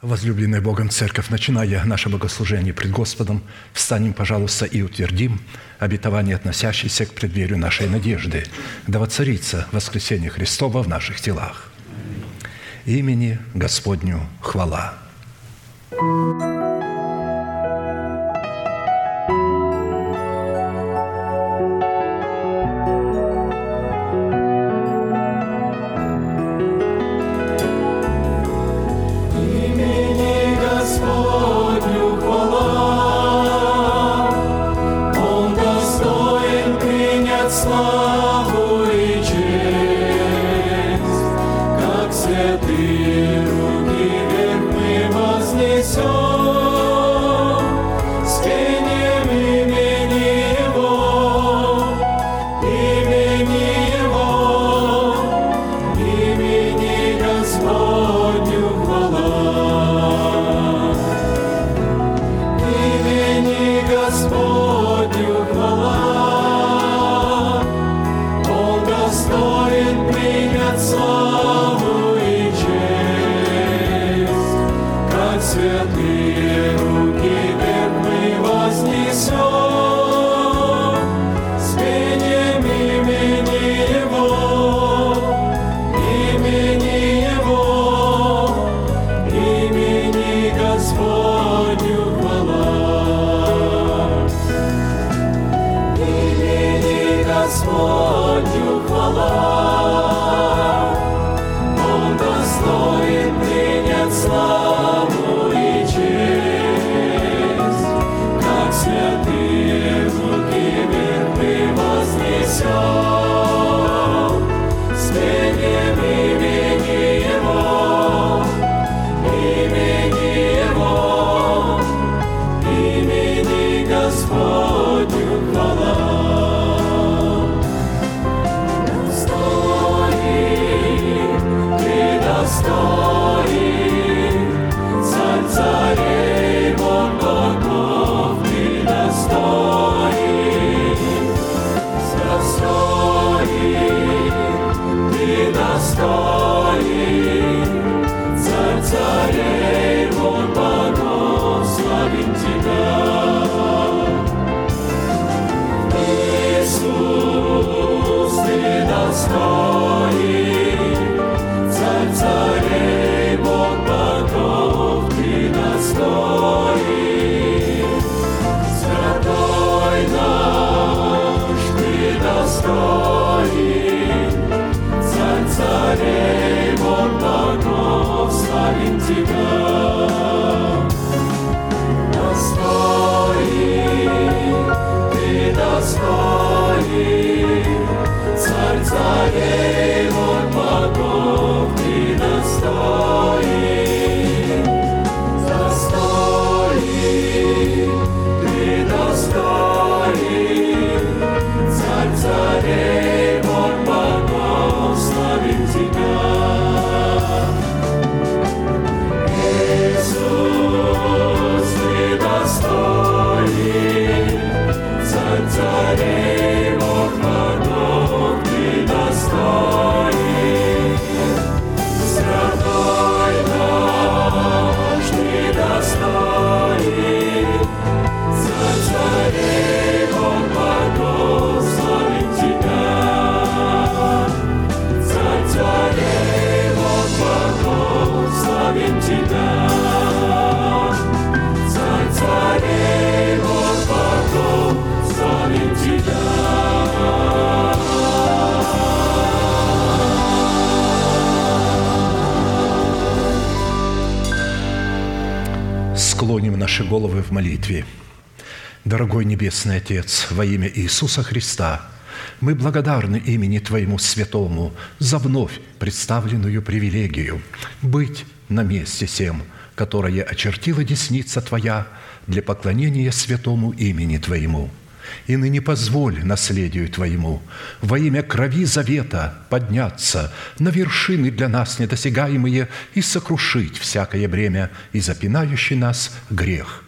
Возлюбленная Богом Церковь, начиная наше богослужение пред Господом, встанем, пожалуйста, и утвердим обетование, относящееся к преддверию нашей надежды, да воцарится воскресение Христова в наших телах. Имени Господню хвала. Thank головы в молитве. Дорогой Небесный Отец, во имя Иисуса Христа, мы благодарны имени Твоему Святому за вновь представленную привилегию быть на месте всем, которое очертила десница Твоя для поклонения святому имени Твоему. И ныне позволь наследию Твоему во имя крови завета подняться на вершины для нас недосягаемые и сокрушить всякое бремя и запинающий нас грех –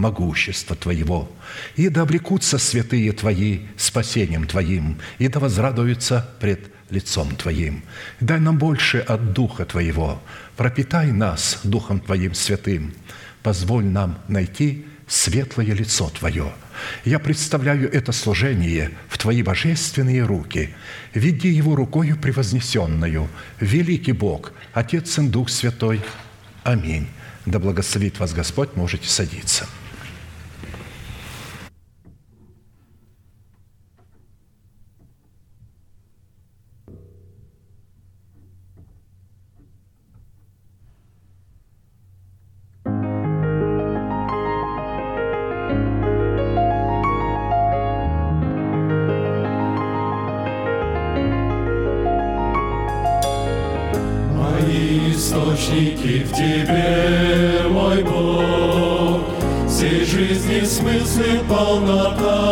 могущества Твоего, и да облекутся святые Твои спасением Твоим, и да возрадуются пред лицом Твоим. Дай нам больше от Духа Твоего, пропитай нас Духом Твоим святым, позволь нам найти светлое лицо Твое. Я представляю это служение в Твои божественные руки. Веди его рукою превознесенную, великий Бог, Отец и Дух Святой. Аминь. Да благословит вас Господь, можете садиться. Тебе, мой Бог, всей жизни смысл и полнота.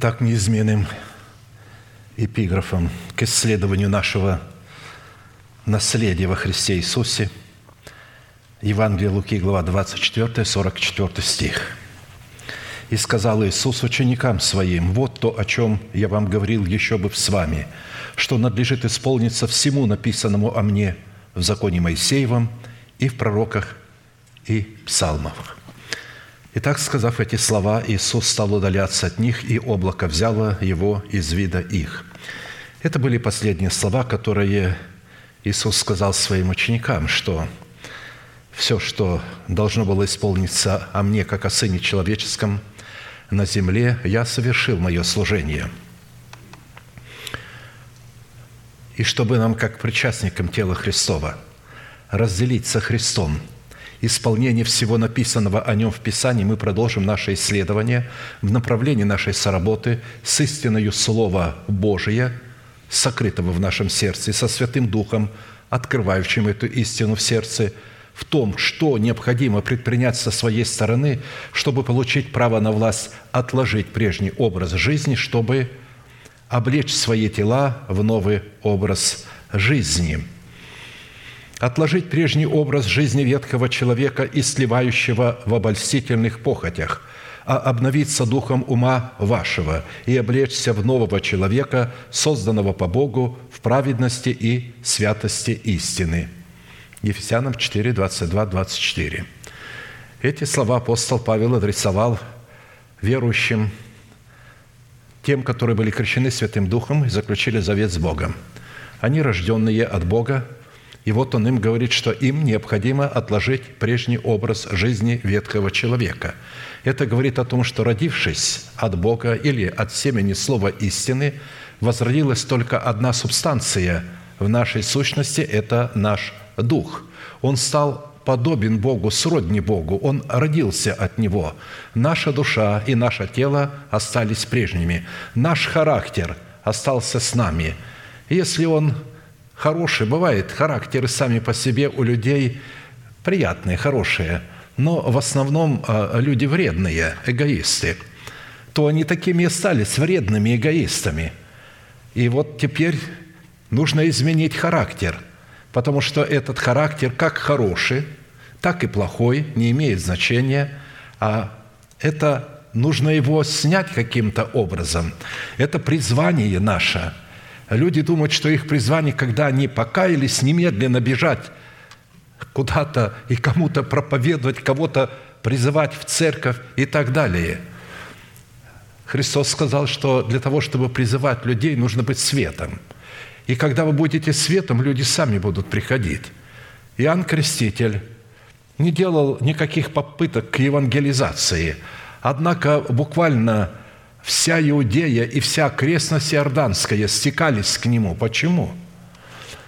Итак, неизменным эпиграфом к исследованию нашего наследия во Христе Иисусе Евангелие Луки, глава 24, 44 стих. «И сказал Иисус ученикам Своим, вот то, о чем я вам говорил еще бы с вами, что надлежит исполниться всему написанному о мне в законе Моисеевом и в пророках и псалмах». Итак, сказав эти слова, Иисус стал удаляться от них, и облако взяло его из вида их. Это были последние слова, которые Иисус сказал своим ученикам, что все, что должно было исполниться о мне, как о Сыне Человеческом, на земле, я совершил мое служение. И чтобы нам, как причастникам тела Христова, разделить со Христом – исполнение всего написанного о нем в Писании, мы продолжим наше исследование в направлении нашей соработы с истиною Слова Божия, сокрытого в нашем сердце, со Святым Духом, открывающим эту истину в сердце, в том, что необходимо предпринять со своей стороны, чтобы получить право на власть отложить прежний образ жизни, чтобы облечь свои тела в новый образ жизни – отложить прежний образ жизни ветхого человека и сливающего в обольстительных похотях, а обновиться духом ума вашего и облечься в нового человека, созданного по Богу в праведности и святости истины». Ефесянам 4, 22, 24. Эти слова апостол Павел адресовал верующим, тем, которые были крещены Святым Духом и заключили завет с Богом. Они, рожденные от Бога, и вот он им говорит, что им необходимо отложить прежний образ жизни ветхого человека. Это говорит о том, что родившись от Бога или от семени слова истины, возродилась только одна субстанция в нашей сущности – это наш дух. Он стал подобен Богу, сродни Богу, Он родился от Него. Наша душа и наше тело остались прежними. Наш характер остался с нами. Если Он хорошие, бывают характеры сами по себе у людей приятные, хорошие, но в основном а, люди вредные, эгоисты, то они такими и стали, вредными эгоистами. И вот теперь нужно изменить характер, потому что этот характер как хороший, так и плохой, не имеет значения, а это нужно его снять каким-то образом. Это призвание наше – Люди думают, что их призвание, когда они покаялись, немедленно бежать куда-то и кому-то проповедовать, кого-то призывать в церковь и так далее. Христос сказал, что для того, чтобы призывать людей, нужно быть светом. И когда вы будете светом, люди сами будут приходить. Иоанн Креститель не делал никаких попыток к евангелизации, однако буквально вся Иудея и вся окрестность Иорданская стекались к Нему. Почему?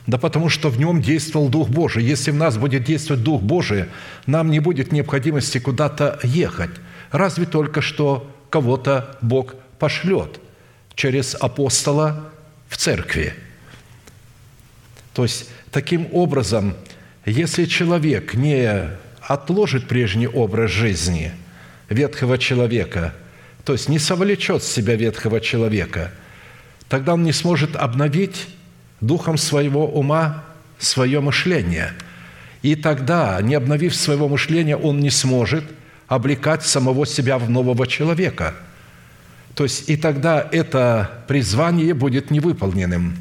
Да потому что в нем действовал Дух Божий. Если в нас будет действовать Дух Божий, нам не будет необходимости куда-то ехать. Разве только что кого-то Бог пошлет через апостола в церкви. То есть, таким образом, если человек не отложит прежний образ жизни ветхого человека – то есть не совлечет с себя ветхого человека, тогда он не сможет обновить духом своего ума свое мышление. И тогда, не обновив своего мышления, он не сможет облекать самого себя в нового человека. То есть и тогда это призвание будет невыполненным.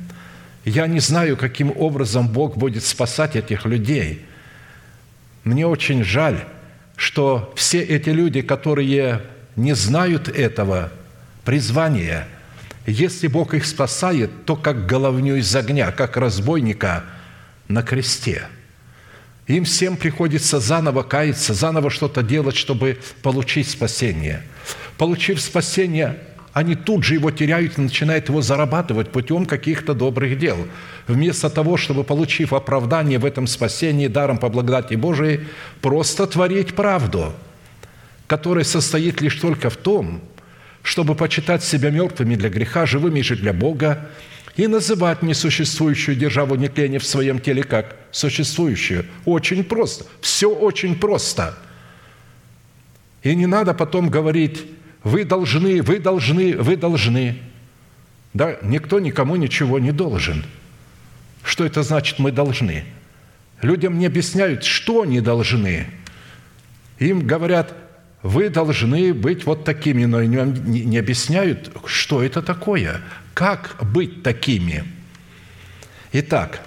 Я не знаю, каким образом Бог будет спасать этих людей. Мне очень жаль, что все эти люди, которые не знают этого призвания. Если Бог их спасает, то как головню из огня, как разбойника на кресте. Им всем приходится заново каяться, заново что-то делать, чтобы получить спасение. Получив спасение, они тут же его теряют и начинают его зарабатывать путем каких-то добрых дел. Вместо того, чтобы, получив оправдание в этом спасении даром по благодати Божией, просто творить правду – который состоит лишь только в том, чтобы почитать себя мертвыми для греха, живыми же для Бога, и называть несуществующую державу нетления в своем теле как существующую. Очень просто. Все очень просто. И не надо потом говорить, вы должны, вы должны, вы должны. Да, никто никому ничего не должен. Что это значит «мы должны»? Людям не объясняют, что они должны. Им говорят, вы должны быть вот такими, но не, не объясняют, что это такое, как быть такими. Итак,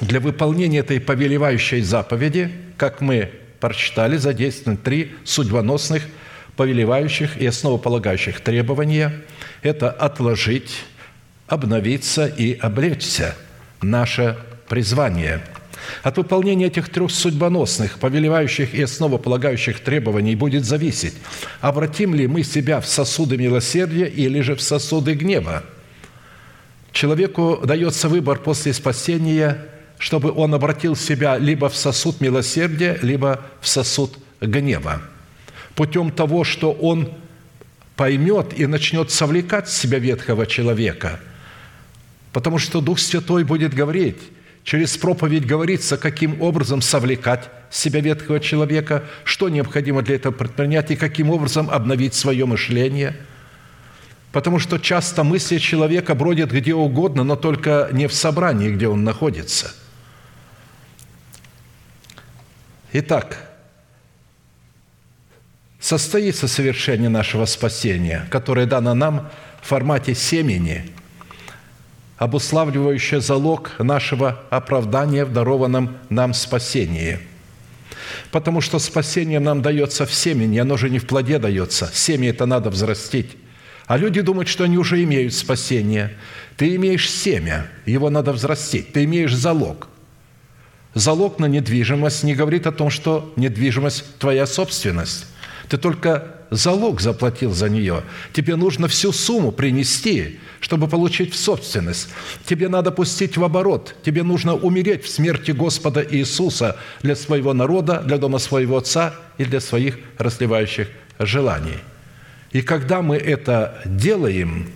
для выполнения этой повелевающей заповеди, как мы прочитали, задействованы три судьбоносных, повелевающих и основополагающих требования – это отложить, обновиться и облечься – наше призвание – от выполнения этих трех судьбоносных, повелевающих и основополагающих требований будет зависеть, обратим ли мы себя в сосуды милосердия или же в сосуды гнева. Человеку дается выбор после спасения, чтобы он обратил себя либо в сосуд милосердия, либо в сосуд гнева. Путем того, что он поймет и начнет совлекать в себя ветхого человека, потому что Дух Святой будет говорить – Через проповедь говорится, каким образом совлекать себя ветхого человека, что необходимо для этого предпринять и каким образом обновить свое мышление. Потому что часто мысли человека бродят где угодно, но только не в собрании, где он находится. Итак, состоится совершение нашего спасения, которое дано нам в формате семени – обуславливающее залог нашего оправдания в дарованном нам спасении. Потому что спасение нам дается в семени, оно же не в плоде дается. Семя это надо взрастить. А люди думают, что они уже имеют спасение. Ты имеешь семя, его надо взрастить. Ты имеешь залог. Залог на недвижимость не говорит о том, что недвижимость – твоя собственность. Ты только залог заплатил за нее. Тебе нужно всю сумму принести, чтобы получить в собственность. Тебе надо пустить в оборот. Тебе нужно умереть в смерти Господа Иисуса для своего народа, для дома своего Отца и для своих расливающих желаний. И когда мы это делаем,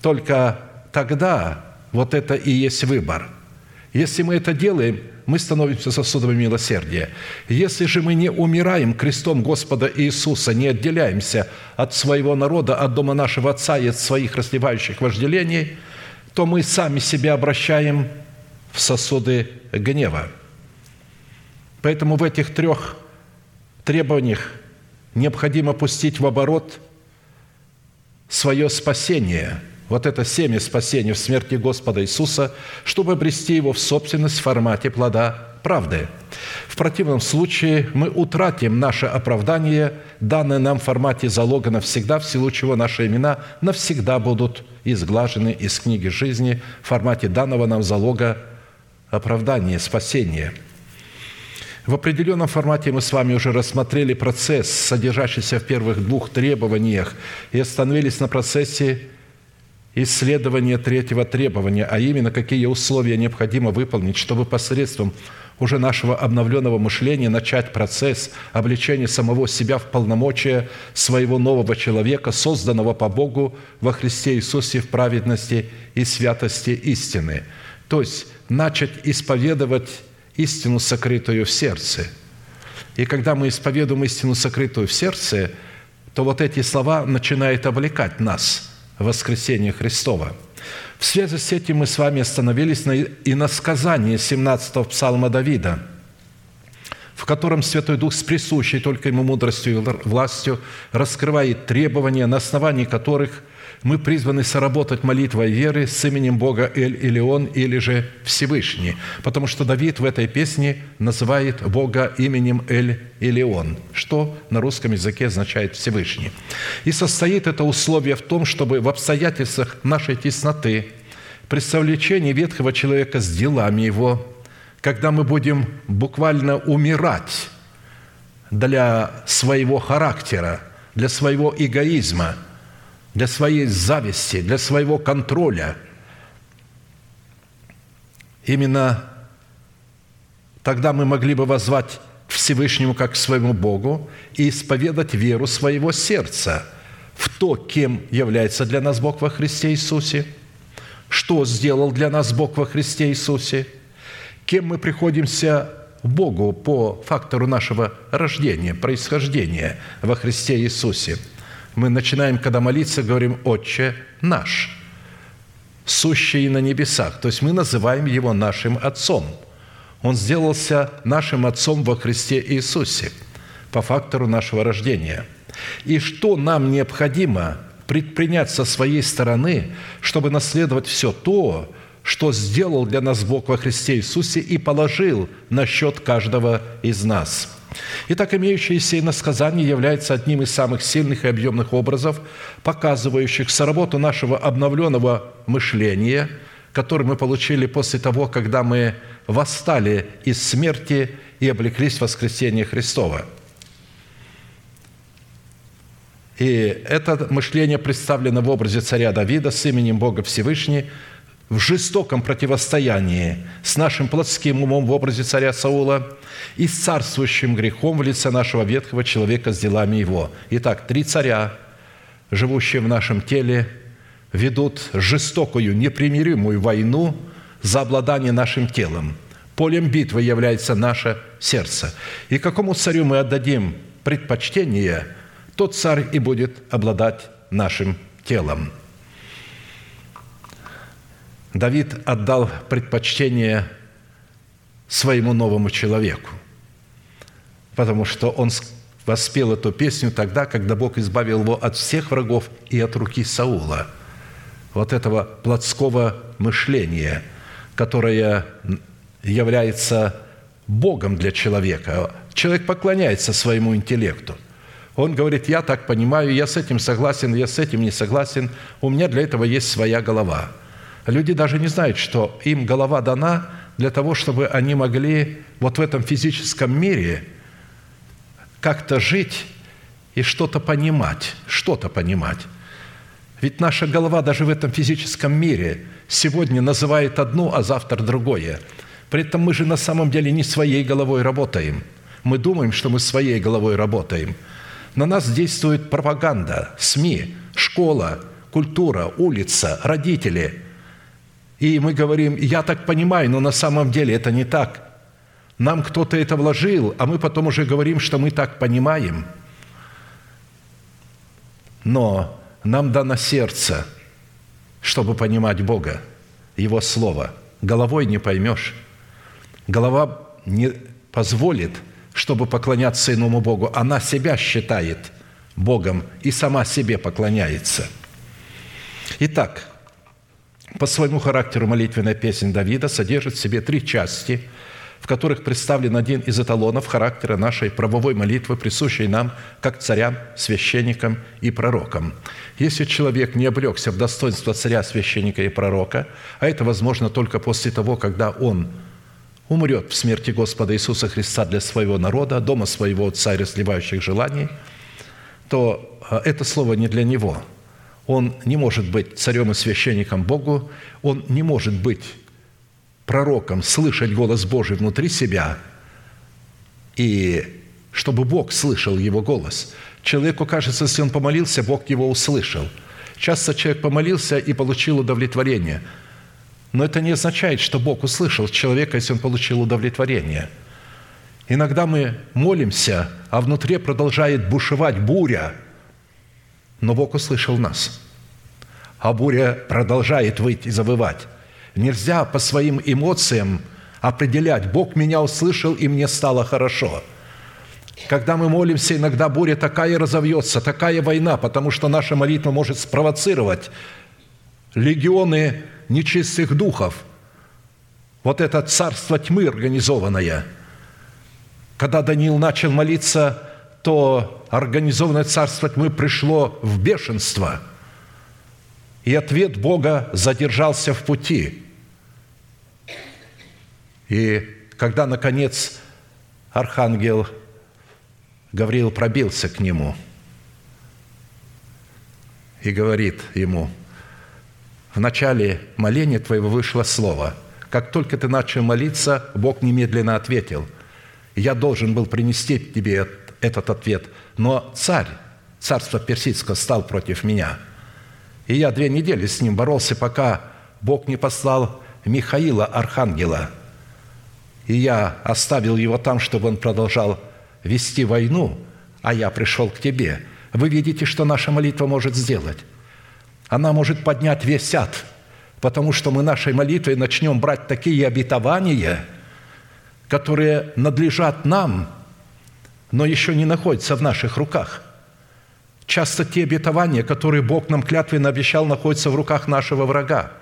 только тогда вот это и есть выбор. Если мы это делаем – мы становимся сосудами милосердия. Если же мы не умираем крестом Господа Иисуса, не отделяемся от своего народа, от дома нашего Отца и от своих расливающих вожделений, то мы сами себя обращаем в сосуды гнева. Поэтому в этих трех требованиях необходимо пустить в оборот свое спасение – вот это семя спасения в смерти Господа Иисуса, чтобы обрести его в собственность в формате плода правды. В противном случае мы утратим наше оправдание, данное нам в формате залога навсегда, в силу чего наши имена навсегда будут изглажены из книги жизни в формате данного нам залога оправдания, спасения. В определенном формате мы с вами уже рассмотрели процесс, содержащийся в первых двух требованиях, и остановились на процессе исследование третьего требования, а именно какие условия необходимо выполнить, чтобы посредством уже нашего обновленного мышления начать процесс обличения самого себя в полномочия своего нового человека, созданного по Богу во Христе Иисусе в праведности и святости истины. То есть начать исповедовать истину, сокрытую в сердце. И когда мы исповедуем истину, сокрытую в сердце, то вот эти слова начинают облекать нас – воскресения Христова. В связи с этим мы с вами остановились на иносказании 17-го псалма Давида, в котором Святой Дух с присущей только Ему мудростью и властью раскрывает требования, на основании которых мы призваны соработать молитвой веры с именем Бога Эль-Илион или же Всевышний, потому что Давид в этой песне называет Бога именем Эль-Илион, что на русском языке означает Всевышний. И состоит это условие в том, чтобы в обстоятельствах нашей тесноты, при совлечении ветхого человека с делами его, когда мы будем буквально умирать для своего характера, для своего эгоизма – для своей зависти, для своего контроля. Именно тогда мы могли бы возвать к Всевышнему как к своему Богу и исповедать веру своего сердца в то, кем является для нас Бог во Христе Иисусе, что сделал для нас Бог во Христе Иисусе, кем мы приходимся Богу по фактору нашего рождения, происхождения во Христе Иисусе – Мы начинаем, когда молиться, говорим «Отче наш», сущий на небесах. То есть мы называем Его нашим Отцом. Он сделался нашим Отцом во Христе Иисусе по фактору нашего рождения. И что нам необходимо предпринять со своей стороны, чтобы наследовать все то, что сделал для нас Бог во Христе Иисусе и положил на счет каждого из нас. Итак, имеющееся иносказание является одним из самых сильных и объемных образов, показывающих соработу нашего обновленного мышления, который мы получили после того, когда мы восстали из смерти и облеклись в воскресение Христова. И это мышление представлено в образе царя Давида с именем Бога Всевышний – в жестоком противостоянии с нашим плотским умом в образе царя Саула и с царствующим грехом в лице нашего ветхого человека с делами его. Итак, три царя, живущие в нашем теле, ведут жестокую, непримиримую войну за обладание нашим телом. Полем битвы является наше сердце. И какому царю мы отдадим предпочтение, тот царь и будет обладать нашим телом – Давид отдал предпочтение своему новому человеку, потому что он воспел эту песню тогда, когда Бог избавил его от всех врагов и от руки Саула, вот этого плотского мышления, которое является Богом для человека. Человек поклоняется своему интеллекту. Он говорит, я так понимаю, я с этим согласен, я с этим не согласен, у меня для этого есть своя голова – Люди даже не знают, что им голова дана для того, чтобы они могли вот в этом физическом мире как-то жить и что-то понимать, что-то понимать. Ведь наша голова даже в этом физическом мире сегодня называет одну, а завтра другое. При этом мы же на самом деле не своей головой работаем. Мы думаем, что мы своей головой работаем. На нас действует пропаганда, СМИ, школа, культура, улица, родители – и мы говорим, я так понимаю, но на самом деле это не так. Нам кто-то это вложил, а мы потом уже говорим, что мы так понимаем. Но нам дано сердце, чтобы понимать Бога, Его Слово. Головой не поймешь. Голова не позволит, чтобы поклоняться иному Богу. Она себя считает Богом и сама себе поклоняется. Итак, по своему характеру молитвенная песня Давида содержит в себе три части, в которых представлен один из эталонов характера нашей правовой молитвы, присущей нам как царям, священникам и пророкам. Если человек не облегся в достоинство царя, священника и пророка, а это возможно только после того, когда он умрет в смерти Господа Иисуса Христа для своего народа, дома своего отца и расливающих желаний, то а, это слово не для него – он не может быть царем и священником Богу, он не может быть пророком, слышать голос Божий внутри себя, и чтобы Бог слышал его голос. Человеку кажется, если он помолился, Бог его услышал. Часто человек помолился и получил удовлетворение. Но это не означает, что Бог услышал человека, если он получил удовлетворение. Иногда мы молимся, а внутри продолжает бушевать буря – но Бог услышал нас. А буря продолжает выть и завывать. Нельзя по своим эмоциям определять, Бог меня услышал, и мне стало хорошо. Когда мы молимся, иногда буря такая разовьется, такая война, потому что наша молитва может спровоцировать легионы нечистых духов. Вот это царство тьмы организованное. Когда Даниил начал молиться то организованное царство тьмы пришло в бешенство, и ответ Бога задержался в пути. И когда, наконец, архангел Гавриил пробился к нему и говорит ему, в начале моления твоего вышло слово. Как только ты начал молиться, Бог немедленно ответил. Я должен был принести тебе этот ответ. Но царь, царство персидское, стал против меня. И я две недели с ним боролся, пока Бог не послал Михаила, архангела. И я оставил его там, чтобы он продолжал вести войну, а я пришел к тебе. вы видите, что наша молитва может сделать? Она может поднять весь ад, потому что мы нашей молитвой начнем брать такие обетования, которые надлежат нам, но еще не находятся в наших руках. Часто те обетования, которые Бог нам клятвенно обещал, находятся в руках нашего врага.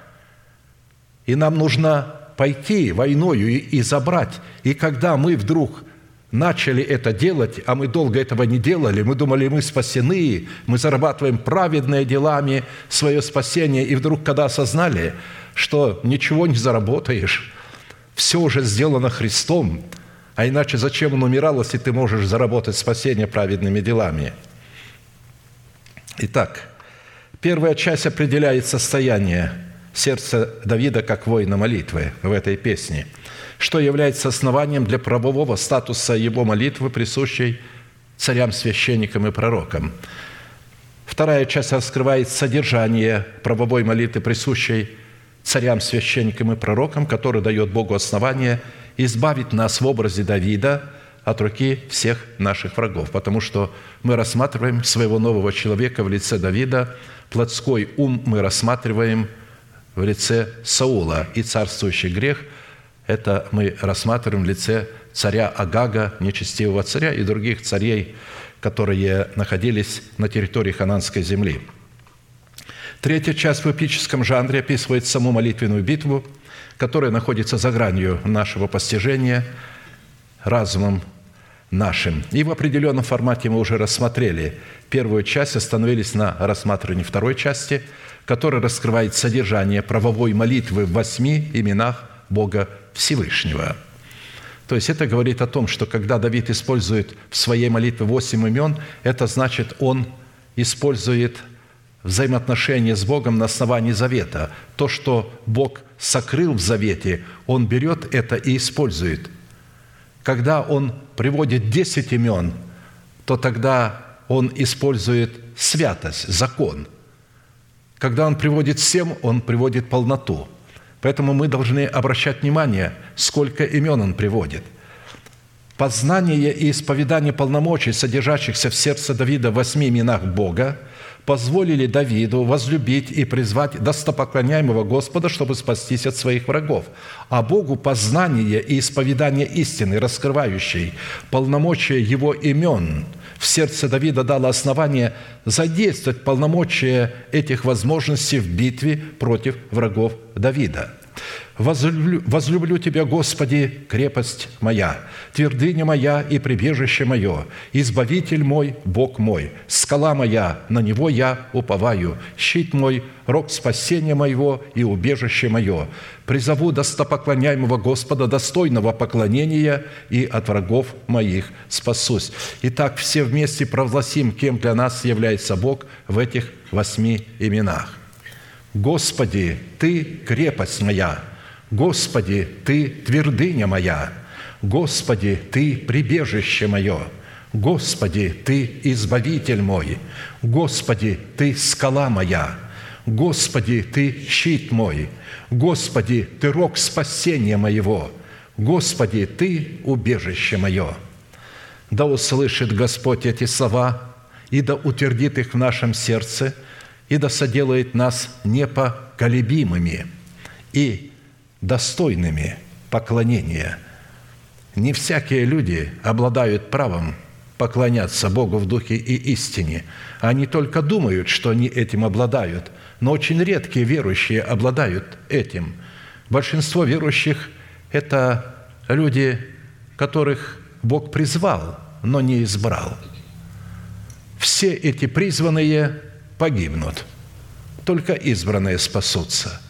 И нам нужно пойти войною и забрать. И когда мы вдруг начали это делать, а мы долго этого не делали, мы думали, мы спасены, мы зарабатываем праведные делами свое спасение, и вдруг, когда осознали, что ничего не заработаешь, все уже сделано Христом, а иначе зачем он умирал, если ты можешь заработать спасение праведными делами? Итак, первая часть определяет состояние сердца Давида как воина молитвы в этой песне – что является основанием для правового статуса его молитвы, присущей царям, священникам и пророкам. Вторая часть раскрывает содержание правовой молитвы, присущей царям, священникам и пророкам, который дает Богу основание избавить нас в образе Давида от руки всех наших врагов, потому что мы рассматриваем своего нового человека в лице Давида, плотской ум мы рассматриваем в лице Саула, и царствующий грех – это мы рассматриваем в лице царя Агага, нечестивого царя, и других царей, которые находились на территории хананской земли. Третья часть в эпическом жанре описывает саму молитвенную битву, которая находится за гранью нашего постижения разумом нашим. И в определенном формате мы уже рассмотрели первую часть, остановились на рассматривании второй части, которая раскрывает содержание правовой молитвы в восьми именах Бога Всевышнего. То есть это говорит о том, что когда Давид использует в своей молитве восемь имен, это значит, он использует взаимоотношения с Богом на основании завета. То, что Бог сокрыл в завете, он берет это и использует. Когда он приводит десять имен, то тогда он использует святость, закон. Когда он приводит семь, он приводит полноту – Поэтому мы должны обращать внимание, сколько имен он приводит. Познание и исповедание полномочий, содержащихся в сердце Давида в восьми именах Бога, позволили Давиду возлюбить и призвать достопоклоняемого Господа, чтобы спастись от своих врагов. А Богу познание и исповедание истины, раскрывающей полномочия Его имен в сердце Давида дало основание задействовать полномочия этих возможностей в битве против врагов Давида – Возлюблю, возлюблю Тебя, Господи, крепость моя, твердыня моя и прибежище мое, избавитель мой, Бог мой, скала моя, на Него я уповаю, щит мой, рог спасения моего и убежище мое. Призову достопоклоняемого Господа, достойного поклонения, и от врагов моих спасусь». Итак, все вместе провозгласим, кем для нас является Бог в этих восьми именах. «Господи, Ты крепость моя, Господи, Ты твердыня моя, Господи, Ты прибежище мое, Господи, Ты избавитель мой, Господи, Ты скала моя, Господи, Ты щит мой, Господи, Ты рог спасения моего, Господи, Ты убежище мое». Да услышит Господь эти слова и да утвердит их в нашем сердце, и да соделает нас непоколебимыми. И достойными поклонения. Не всякие люди обладают правом поклоняться Богу в духе и истине. Они только думают, что они этим обладают, но очень редкие верующие обладают этим. Большинство верующих – это люди, которых Бог призвал, но не избрал. Все эти призванные погибнут, только избранные спасутся.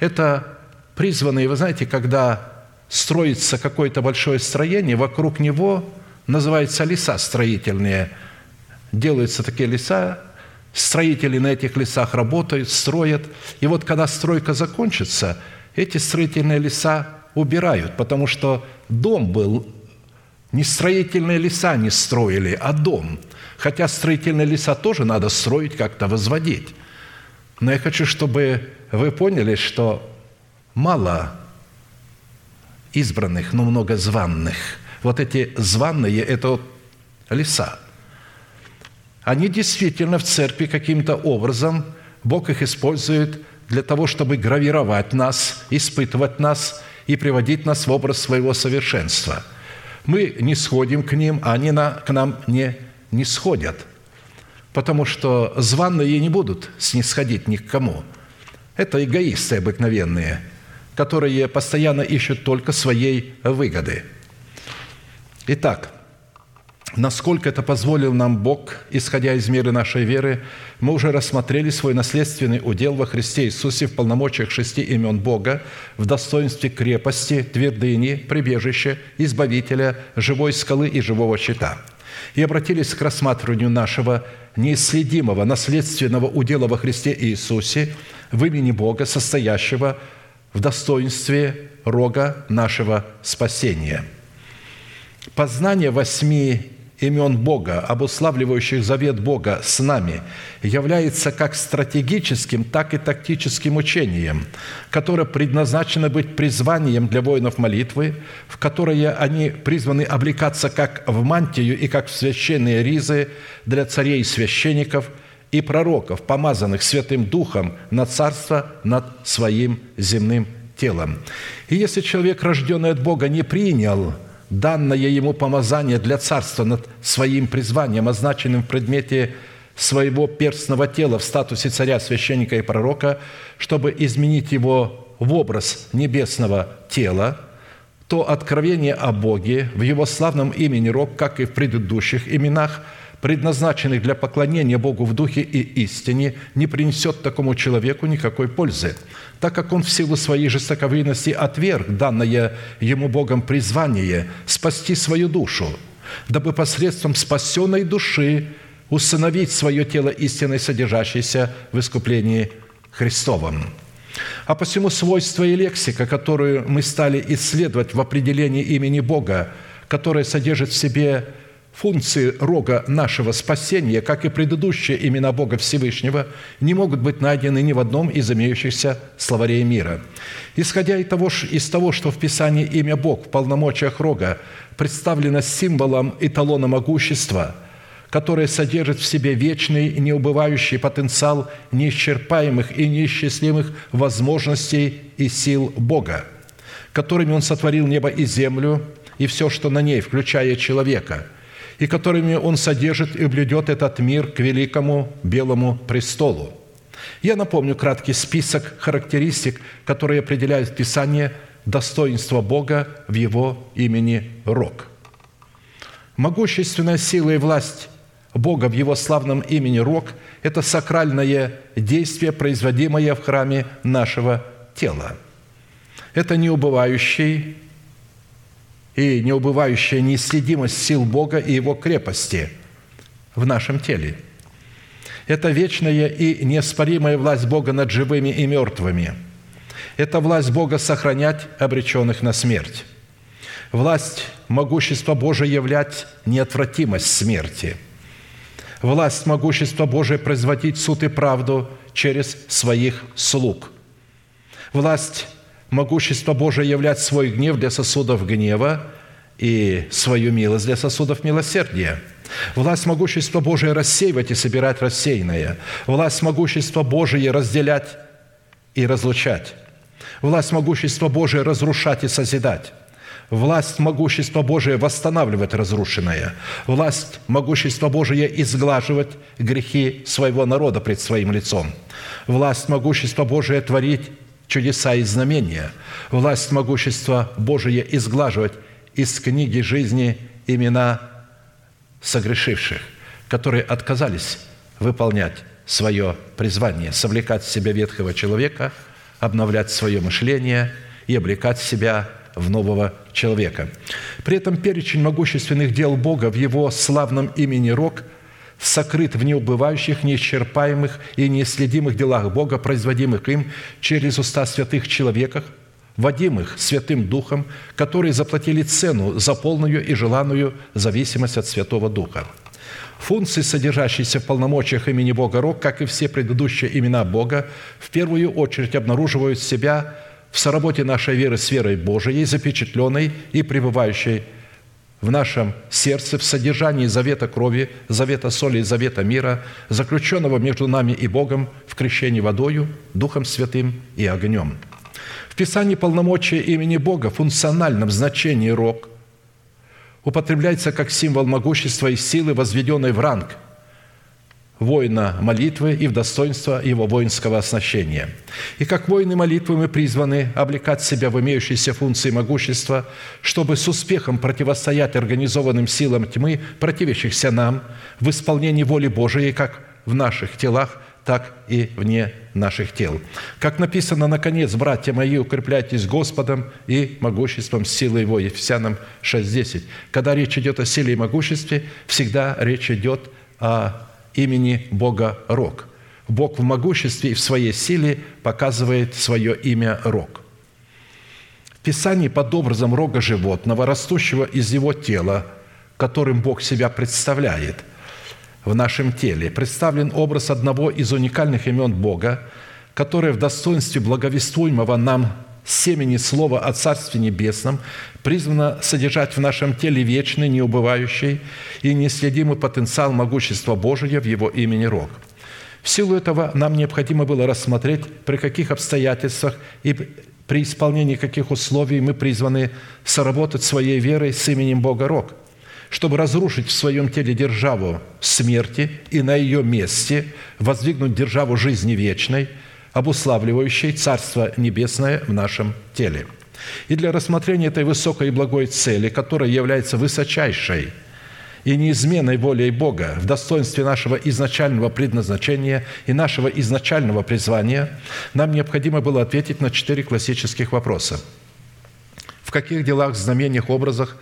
Это призванные, вы знаете, когда строится какое-то большое строение, вокруг него называются леса строительные. Делаются такие леса, строители на этих лесах работают, строят. И вот когда стройка закончится, эти строительные леса убирают, потому что дом был, не строительные леса не строили, а дом. Хотя строительные леса тоже надо строить, как-то возводить. Но я хочу, чтобы вы поняли, что мало избранных, но много званных. Вот эти званные – это вот леса. они действительно в церкви каким-то образом, Бог их использует для того, чтобы гравировать нас, испытывать нас и приводить нас в образ своего совершенства. Мы не сходим к ним, а они на, к нам не, не сходят, потому что званные не будут снисходить ни к кому. Это эгоисты обыкновенные, которые постоянно ищут только своей выгоды. Итак, насколько это позволил нам Бог, исходя из меры нашей веры, мы уже рассмотрели свой наследственный удел во Христе Иисусе в полномочиях шести имен Бога, в достоинстве крепости, твердыни, прибежища, избавителя, живой скалы и живого щита. И обратились к рассматриванию нашего неисследимого наследственного удела во Христе Иисусе в имени Бога, состоящего в достоинстве рога нашего спасения. Познание восьми имен Бога, обуславливающих завет Бога с нами, является как стратегическим, так и тактическим учением, которое предназначено быть призванием для воинов молитвы, в которое они призваны облекаться как в мантию и как в священные ризы для царей и священников и пророков, помазанных Святым Духом на царство над своим земным телом. И если человек, рожденный от Бога, не принял – данное ему помазание для царства над своим призванием, означенным в предмете своего перстного тела в статусе царя, священника и пророка, чтобы изменить его в образ небесного тела, то откровение о Боге в Его славном имени Рог, как и в предыдущих именах – предназначенных для поклонения Богу в духе и истине, не принесет такому человеку никакой пользы, так как он в силу своей жестоковыйности отверг данное ему Богом призвание спасти свою душу, дабы посредством спасенной души усыновить свое тело истиной, содержащейся в искуплении Христовом. А посему свойства и лексика, которую мы стали исследовать в определении имени Бога, которое содержит в себе функции рога нашего спасения, как и предыдущие имена Бога Всевышнего, не могут быть найдены ни в одном из имеющихся словарей мира. Исходя из того, из того что в Писании имя Бог в полномочиях рога представлено символом эталона могущества, которое содержит в себе вечный неубывающий потенциал неисчерпаемых и неисчислимых возможностей и сил Бога, которыми Он сотворил небо и землю и все, что на ней, включая человека – и которыми Он содержит и блюдет этот мир к великому белому престолу. Я напомню краткий список характеристик, которые определяют в Писании достоинство Бога в Его имени Рог. Могущественная сила и власть Бога в Его славном имени Рог – это сакральное действие, производимое в храме нашего тела. Это неубывающий и неубывающая неисследимость сил Бога и Его крепости в нашем теле. Это вечная и неоспоримая власть Бога над живыми и мертвыми. Это власть Бога сохранять обреченных на смерть. Власть могущества Божия являть неотвратимость смерти. Власть могущества Божия производить суд и правду через своих слуг. Власть могущество Божие являть свой гнев для сосудов гнева и свою милость для сосудов милосердия. Власть могущества Божие рассеивать и собирать рассеянное. Власть могущества Божие разделять и разлучать. Власть могущества Божие разрушать и созидать. Власть могущества Божие восстанавливать разрушенное. Власть могущества Божие изглаживать грехи своего народа пред своим лицом. Власть могущества Божие творить чудеса и знамения, власть могущества Божие изглаживать из книги жизни имена согрешивших, которые отказались выполнять свое призвание, совлекать в себя ветхого человека, обновлять свое мышление и облекать себя в нового человека. При этом перечень могущественных дел Бога в Его славном имени Рог – сокрыт в неубывающих, неисчерпаемых и неисследимых делах Бога, производимых им через уста святых человеках, водимых Святым Духом, которые заплатили цену за полную и желанную зависимость от Святого Духа. Функции, содержащиеся в полномочиях имени Бога Рог, как и все предыдущие имена Бога, в первую очередь обнаруживают себя в соработе нашей веры с верой Божией, запечатленной и пребывающей в нашем сердце в содержании завета крови, завета соли и завета мира, заключенного между нами и Богом в крещении водою, Духом Святым и огнем. В Писании полномочия имени Бога в функциональном значении «рог» употребляется как символ могущества и силы, возведенной в ранг – воина молитвы и в достоинство его воинского оснащения. И как воины молитвы мы призваны облекать себя в имеющиеся функции могущества, чтобы с успехом противостоять организованным силам тьмы, противящихся нам, в исполнении воли Божией как в наших телах, так и вне наших тел. Как написано, наконец, братья мои, укрепляйтесь Господом и могуществом силы Его. Ефесянам 6.10. Когда речь идет о силе и могуществе, всегда речь идет о имени Бога Рог. Бог в могуществе и в своей силе показывает свое имя Рог. В Писании под образом рога животного, растущего из его тела, которым Бог себя представляет в нашем теле, представлен образ одного из уникальных имен Бога, которое в достоинстве благовествуемого нам семени Слова о Царстве Небесном призвано содержать в нашем теле вечный, неубывающий и неследимый потенциал могущества Божия в Его имени Рог. В силу этого нам необходимо было рассмотреть, при каких обстоятельствах и при исполнении каких условий мы призваны соработать своей верой с именем Бога Рог, чтобы разрушить в своем теле державу смерти и на ее месте воздвигнуть державу жизни вечной – обуславливающей Царство Небесное в нашем теле. И для рассмотрения этой высокой и благой цели, которая является высочайшей и неизменной волей Бога в достоинстве нашего изначального предназначения и нашего изначального призвания, нам необходимо было ответить на четыре классических вопроса. В каких делах, знамениях, образах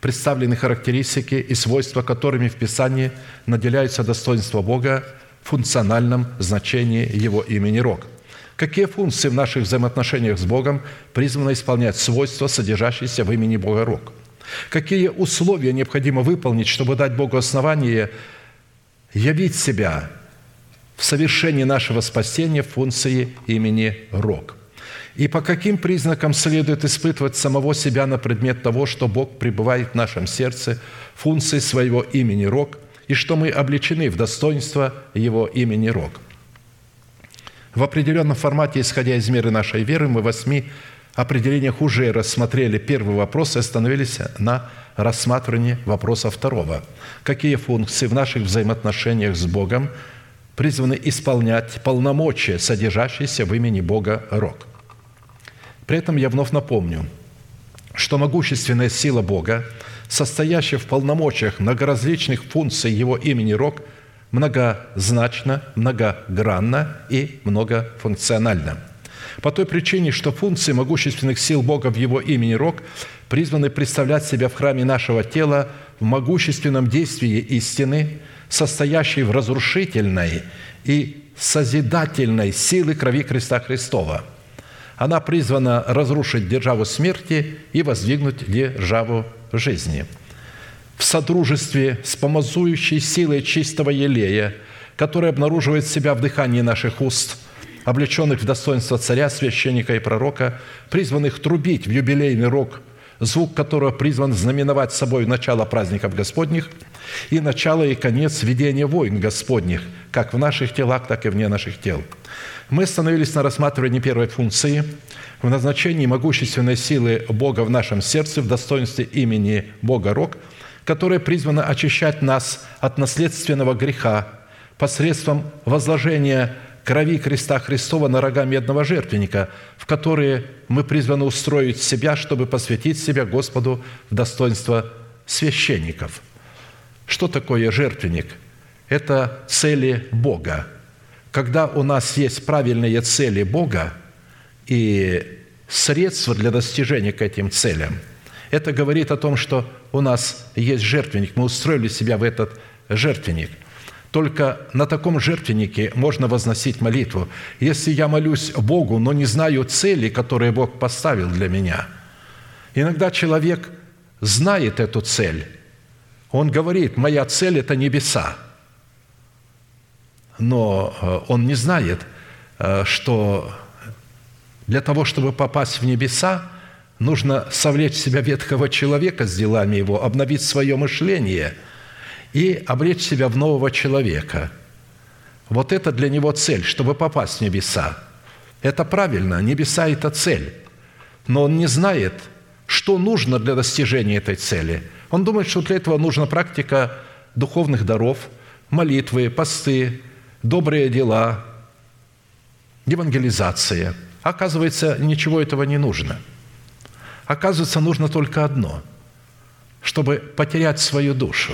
представлены характеристики и свойства, которыми в Писании наделяются достоинства Бога в функциональном значении Его имени Рог – Какие функции в наших взаимоотношениях с Богом призваны исполнять свойства, содержащиеся в имени Бога Рог? Какие условия необходимо выполнить, чтобы дать Богу основание явить себя в совершении нашего спасения в функции имени Рог? И по каким признакам следует испытывать самого себя на предмет того, что Бог пребывает в нашем сердце, функции своего имени Рог, и что мы обличены в достоинство Его имени Рог – в определенном формате, исходя из меры нашей веры, мы в восьми определениях уже рассмотрели первый вопрос и остановились на рассматривании вопроса второго. Какие функции в наших взаимоотношениях с Богом призваны исполнять полномочия, содержащиеся в имени Бога Рог? При этом я вновь напомню, что могущественная сила Бога, состоящая в полномочиях многоразличных функций Его имени Рог – многозначно, многогранно и многофункционально. По той причине, что функции могущественных сил Бога в Его имени Рог призваны представлять себя в храме нашего тела в могущественном действии истины, состоящей в разрушительной и созидательной силы крови креста Христова. Она призвана разрушить державу смерти и воздвигнуть державу жизни – в содружестве с помазующей силой чистого елея, которая обнаруживает себя в дыхании наших уст, облеченных в достоинство царя, священника и пророка, призванных трубить в юбилейный рог, звук которого призван знаменовать собой начало праздников Господних и начало и конец ведения войн Господних, как в наших телах, так и вне наших тел. Мы остановились на рассматривании первой функции в назначении могущественной силы Бога в нашем сердце в достоинстве имени Бога Рог – которое призвано очищать нас от наследственного греха посредством возложения крови креста Христова на рога медного жертвенника, в которые мы призваны устроить себя, чтобы посвятить себя Господу в достоинство священников. Что такое жертвенник? Это цели Бога. Когда у нас есть правильные цели Бога и средства для достижения к этим целям – это говорит о том, что у нас есть жертвенник, мы устроили себя в этот жертвенник. Только на таком жертвеннике можно возносить молитву. Если я молюсь Богу, но не знаю цели, которые Бог поставил для меня, иногда человек знает эту цель. Он говорит, моя цель – это небеса. Но э, он не знает, э, что для того, чтобы попасть в небеса, нужно совлечь в себя ветхого человека с делами его, обновить свое мышление и облечь себя в нового человека. Вот это для него цель, чтобы попасть в небеса. Это правильно, небеса – это цель. Но он не знает, что нужно для достижения этой цели. Он думает, что для этого нужна практика духовных даров, молитвы, посты, добрые дела, евангелизация. Оказывается, ничего этого не нужно – Оказывается, нужно только одно, чтобы потерять свою душу.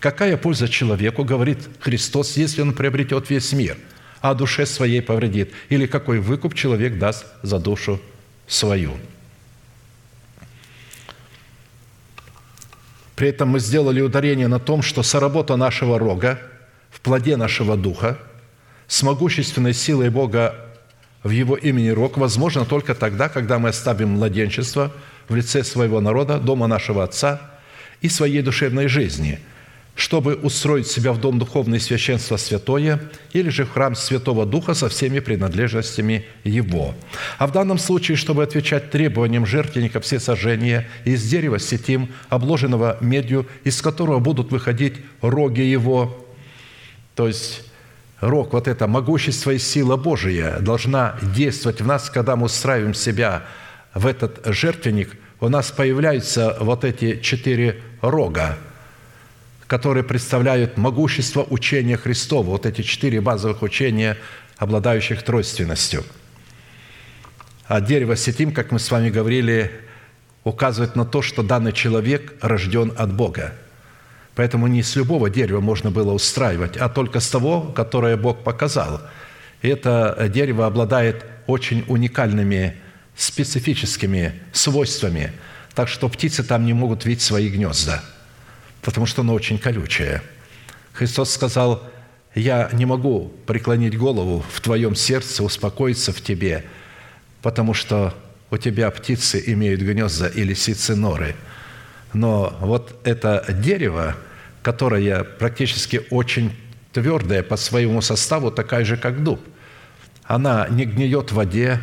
Какая польза человеку, говорит Христос, если он приобретет весь мир, а душе своей повредит? Или какой выкуп человек даст за душу свою? При этом мы сделали ударение на том, что соработа нашего рога в плоде нашего духа с могущественной силой Бога в Его имени Рог возможно только тогда, когда мы оставим младенчество в лице своего народа, дома нашего Отца и своей душевной жизни, чтобы устроить себя в дом духовное священство святое или же в храм Святого Духа со всеми принадлежностями Его. А в данном случае, чтобы отвечать требованиям жертвенника все сожжения из дерева сетим, обложенного медью, из которого будут выходить роги Его, то есть рог, вот это могущество и сила Божия должна действовать в нас, когда мы устраиваем себя в этот жертвенник, у нас появляются вот эти четыре рога, которые представляют могущество учения Христова, вот эти четыре базовых учения, обладающих тройственностью. А дерево сетим, как мы с вами говорили, указывает на то, что данный человек рожден от Бога – Поэтому не с любого дерева можно было устраивать, а только с того, которое Бог показал. И это дерево обладает очень уникальными специфическими свойствами, так что птицы там не могут видеть свои гнезда, потому что оно очень колючее. Христос сказал, «Я не могу преклонить голову в твоем сердце, успокоиться в тебе, потому что у тебя птицы имеют гнезда и лисицы норы». Но вот это дерево – которая практически очень твердая по своему составу, такая же, как дуб. Она не гниет в воде,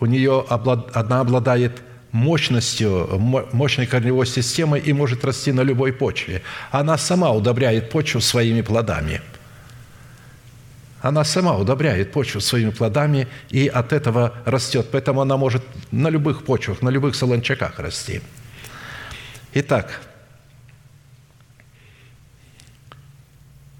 у нее она обладает мощностью, мощной корневой системой и может расти на любой почве. Она сама удобряет почву своими плодами. Она сама удобряет почву своими плодами и от этого растет. Поэтому она может на любых почвах, на любых солончаках расти. Итак,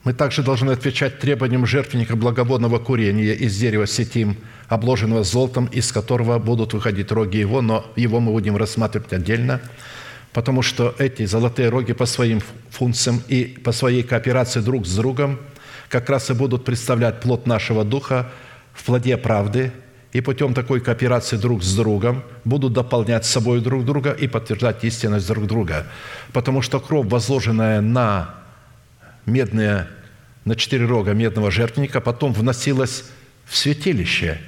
Мы также должны отвечать требованиям жертвенника благоводного курения из дерева сетим, обложенного золотом, из которого будут выходить роги его, но его мы будем рассматривать отдельно, потому что эти золотые роги по своим функциям и по своей кооперации друг с другом как раз и будут представлять плод нашего духа в плоде правды, и путем такой кооперации друг с другом будут дополнять собой друг друга и подтверждать истинность друг друга. Потому что кровь, возложенная на медная, на четыре рога медного жертвенника, потом вносилась в святилище,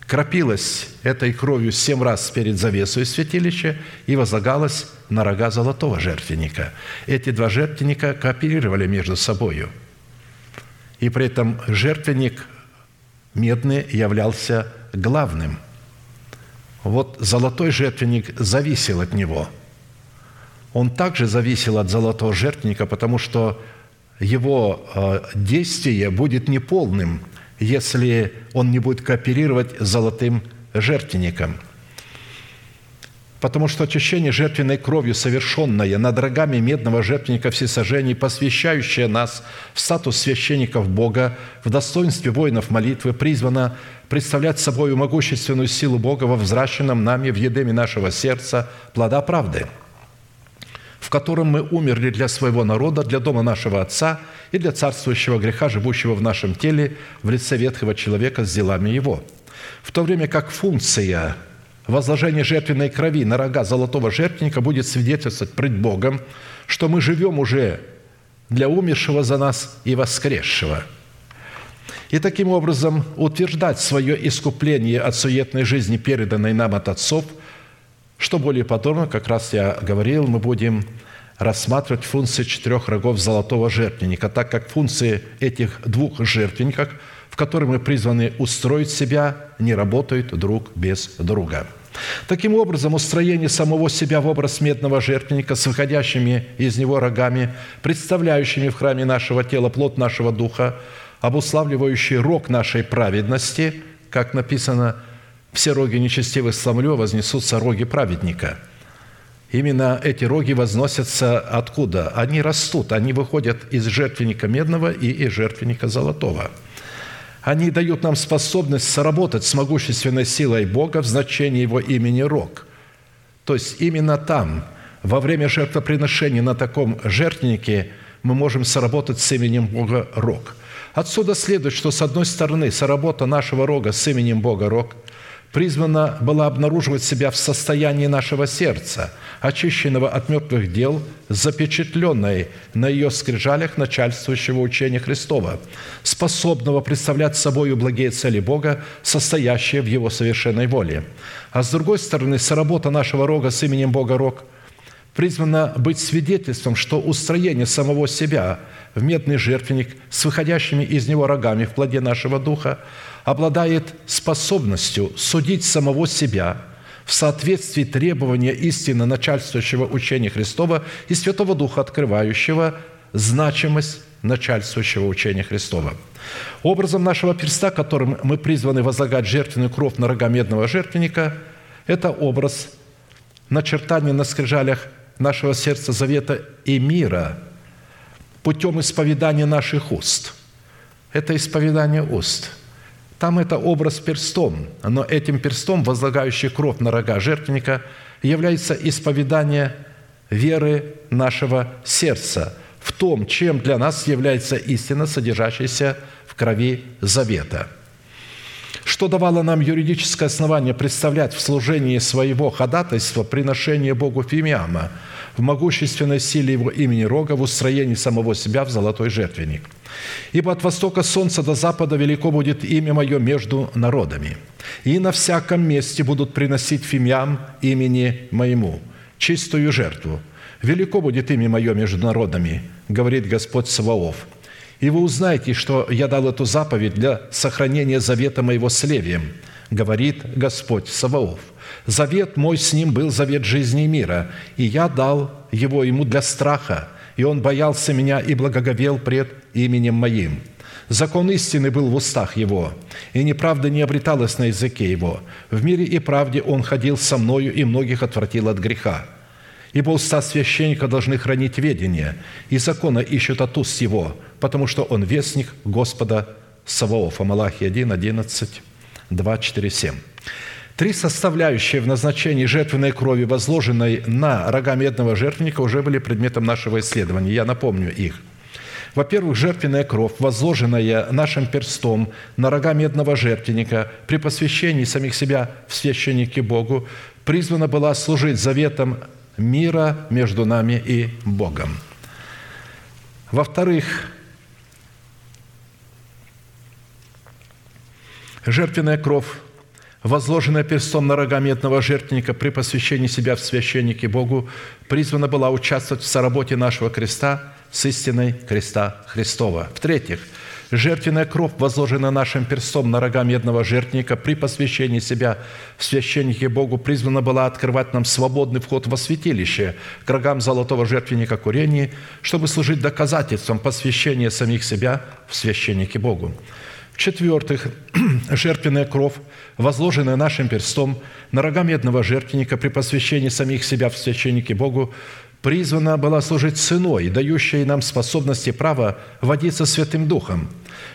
кропилась этой кровью семь раз перед завесой святилища и возлагалась на рога золотого жертвенника. Эти два жертвенника кооперировали между собою. И при этом жертвенник медный являлся главным. Вот золотой жертвенник зависел от него. Он также зависел от золотого жертвенника, потому что его э, действие будет неполным, если он не будет кооперировать с золотым жертвенником. Потому что очищение жертвенной кровью, совершенное над рогами медного жертвенника всесожжений, посвящающее нас в статус священников Бога, в достоинстве воинов молитвы, призвано представлять собой могущественную силу Бога во взращенном нами в едеме нашего сердца плода правды – в котором мы умерли для своего народа, для дома нашего Отца и для царствующего греха, живущего в нашем теле, в лице ветхого человека с делами его. В то время как функция возложения жертвенной крови на рога золотого жертвенника будет свидетельствовать пред Богом, что мы живем уже для умершего за нас и воскресшего. И таким образом утверждать свое искупление от суетной жизни, переданной нам от отцов – что более подробно, как раз я говорил, мы будем рассматривать функции четырех рогов золотого жертвенника, так как функции этих двух жертвенников, в которые мы призваны устроить себя, не работают друг без друга. Таким образом, устроение самого себя в образ медного жертвенника с выходящими из него рогами, представляющими в храме нашего тела плод нашего духа, обуславливающий рог нашей праведности, как написано, «Все роги нечестивых сломлю, вознесутся роги праведника». Именно эти роги возносятся откуда? Они растут, они выходят из жертвенника медного и из жертвенника золотого – они дают нам способность сработать с могущественной силой Бога в значении Его имени Рог. То есть именно там, во время жертвоприношения на таком жертвеннике, мы можем сработать с именем Бога Рог. Отсюда следует, что с одной стороны, соработа нашего Рога с именем Бога Рог – призвана была обнаруживать себя в состоянии нашего сердца, очищенного от мертвых дел, запечатленной на ее скрижалях начальствующего учения Христова, способного представлять собою благие цели Бога, состоящие в Его совершенной воле. А с другой стороны, соработа нашего рога с именем Бога Рог призвана быть свидетельством, что устроение самого себя в медный жертвенник с выходящими из него рогами в плоде нашего духа – обладает способностью судить самого себя в соответствии требования истины начальствующего учения Христова и Святого Духа, открывающего значимость начальствующего учения Христова. Образом нашего перста, которым мы призваны возлагать жертвенную кровь на рога медного жертвенника, это образ начертания на скрижалях нашего сердца завета и мира путем исповедания наших уст. Это исповедание уст – там это образ перстом, но этим перстом, возлагающий кровь на рога жертвенника, является исповедание веры нашего сердца в том, чем для нас является истина, содержащаяся в крови завета. Что давало нам юридическое основание представлять в служении своего ходатайства приношение Богу Фимиама в могущественной силе Его имени Рога в устроении самого себя в золотой жертвенник – Ибо от востока солнца до запада велико будет имя Мое между народами, и на всяком месте будут приносить фимиам имени Моему, чистую жертву. Велико будет имя Мое между народами, говорит Господь Саваоф. И вы узнаете, что я дал эту заповедь для сохранения завета Моего с Левием, говорит Господь Саваоф. Завет мой с ним был завет жизни и мира, и я дал его ему для страха, и он боялся меня и благоговел пред именем моим. Закон истины был в устах его, и неправда не обреталась на языке его. В мире и правде он ходил со мною, и многих отвратил от греха. Ибо уста священника должны хранить ведение, и закона ищут от уст его, потому что он вестник Господа Саваофа. Малахи 1, 11, 2, 4, 7. Три составляющие в назначении жертвенной крови, возложенной на рога медного жертвенника, уже были предметом нашего исследования. Я напомню их. Во-первых, жертвенная кровь, возложенная нашим перстом на рога медного жертвенника при посвящении самих себя в священнике Богу, призвана была служить заветом мира между нами и Богом. Во-вторых, жертвенная кровь возложенная перстом на рога медного жертвенника при посвящении себя в священнике Богу, призвана была участвовать в соработе нашего креста с истиной креста Христова. В-третьих, жертвенная кровь, возложенная нашим перстом на рога медного жертвенника при посвящении себя в священнике Богу, призвана была открывать нам свободный вход во святилище к рогам золотого жертвенника курения, чтобы служить доказательством посвящения самих себя в священнике Богу. В-четвертых, жертвенная кровь, возложенная нашим перстом на рога медного жертвенника при посвящении самих себя в священнике Богу, призвана была служить ценой, дающей нам способности права водиться Святым Духом,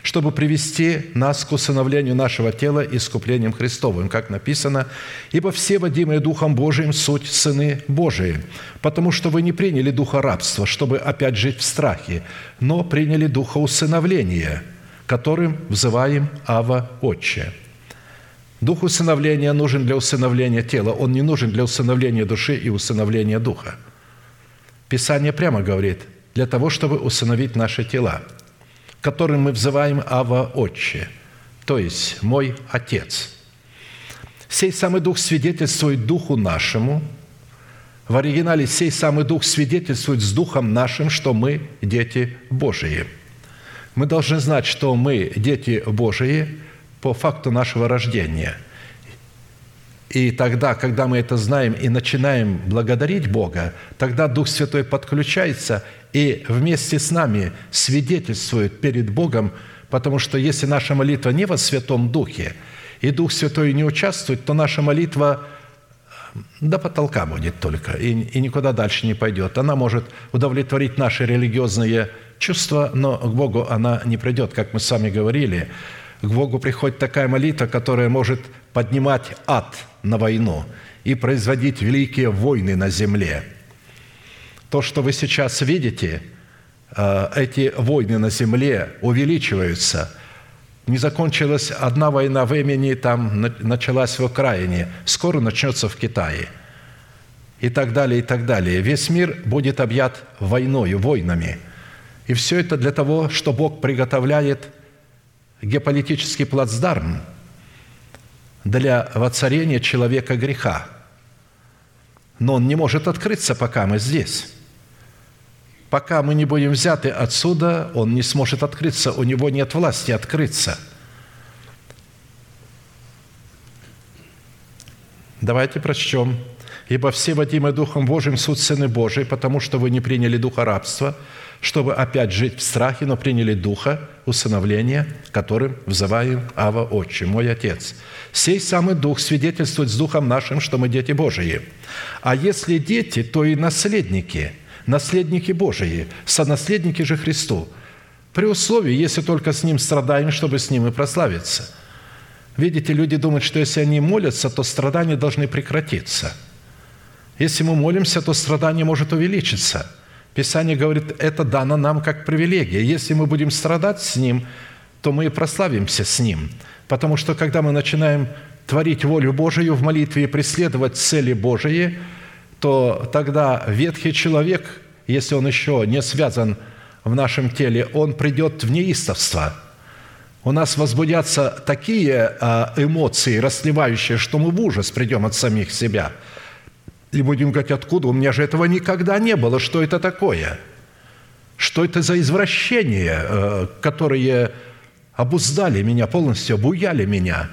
чтобы привести нас к усыновлению нашего тела искуплением Христовым, как написано, «Ибо все, водимые Духом Божиим, суть сыны Божии, потому что вы не приняли духа рабства, чтобы опять жить в страхе, но приняли духа усыновления, которым взываем Ава Отче». Дух усыновления нужен для усыновления тела, он не нужен для усыновления души и усыновления духа. Писание прямо говорит, для того, чтобы усыновить наши тела, которым мы взываем Ава Отче, то есть «Мой Отец». Сей самый Дух свидетельствует Духу нашему, в оригинале «Сей самый Дух свидетельствует с Духом нашим, что мы дети Божии». Мы должны знать, что мы дети Божии по факту нашего рождения. И тогда, когда мы это знаем и начинаем благодарить Бога, тогда Дух Святой подключается и вместе с нами свидетельствует перед Богом, потому что если наша молитва не во Святом Духе, и Дух Святой не участвует, то наша молитва до потолка будет только, и, и никуда дальше не пойдет. Она может удовлетворить наши религиозные чувства, но к Богу она не придет, как мы с вами говорили. К Богу приходит такая молитва, которая может поднимать ад – на войну и производить великие войны на земле. То, что вы сейчас видите, э, эти войны на земле увеличиваются. Не закончилась одна война в Эмени, там началась в Украине, скоро начнется в Китае. И так далее, и так далее. Весь мир будет объят войной, войнами. И все это для того, что Бог приготовляет геополитический плацдарм – для воцарения человека греха. Но он не может открыться, пока мы здесь. Пока мы не будем взяты отсюда, он не сможет открыться, у него нет власти открыться. Давайте прочтем. «Ибо все водимы Духом Божиим суд Сыны Божии, потому что вы не приняли духа рабства, чтобы опять жить в страхе, но приняли духа усыновления, которым взываем Ава Отче, мой Отец. Сей самый Дух свидетельствует с Духом нашим, что мы дети Божии. А если дети, то и наследники, наследники Божии, сонаследники же Христу, при условии, если только с Ним страдаем, чтобы с Ним и прославиться. Видите, люди думают, что если они молятся, то страдания должны прекратиться. Если мы молимся, то страдание может увеличиться – Писание говорит, это дано нам как привилегия. Если мы будем страдать с Ним, то мы и прославимся с Ним. Потому что когда мы начинаем творить волю Божию в молитве и преследовать цели Божии, то тогда ветхий человек, если он еще не связан в нашем теле, он придет в неистовство. У нас возбудятся такие а, эмоции, расливающие, что мы в ужас придем от самих себя – и будем говорить, откуда? У меня же этого никогда не было. Что это такое? Что это за извращения, э, которые обуздали меня полностью, обуяли меня?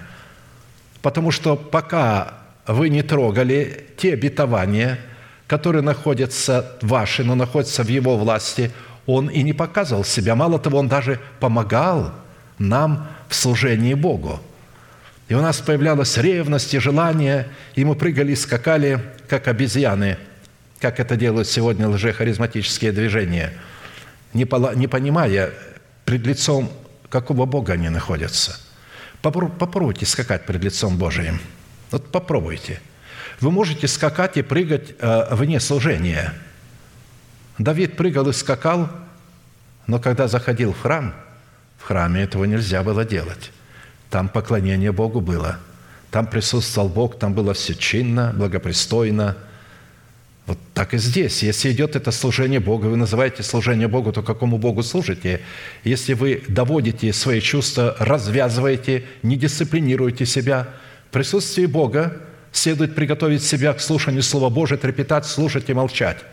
Потому что пока вы не трогали те обетования, которые находятся ваши, но находятся в его власти, он и не показывал себя. Мало того, он даже помогал нам в служении Богу. И у нас появлялась ревность и желание, и мы прыгали и скакали, как обезьяны, как это делают сегодня лжехаризматические движения, не понимая, пред лицом какого Бога они находятся. Попробуйте скакать пред лицом Божиим. Вот попробуйте. Вы можете скакать и прыгать э, вне служения. Давид прыгал и скакал, но когда заходил в храм, в храме этого нельзя было делать. Там поклонение Богу было. Там присутствовал Бог, там было все чинно, благопристойно. Вот так и здесь. Если идет это служение Богу, вы называете служение Богу, то какому Богу служите? Если вы доводите свои чувства, развязываете, не дисциплинируете себя, в присутствии Бога следует приготовить себя к слушанию Слова Божия, трепетать, слушать и молчать,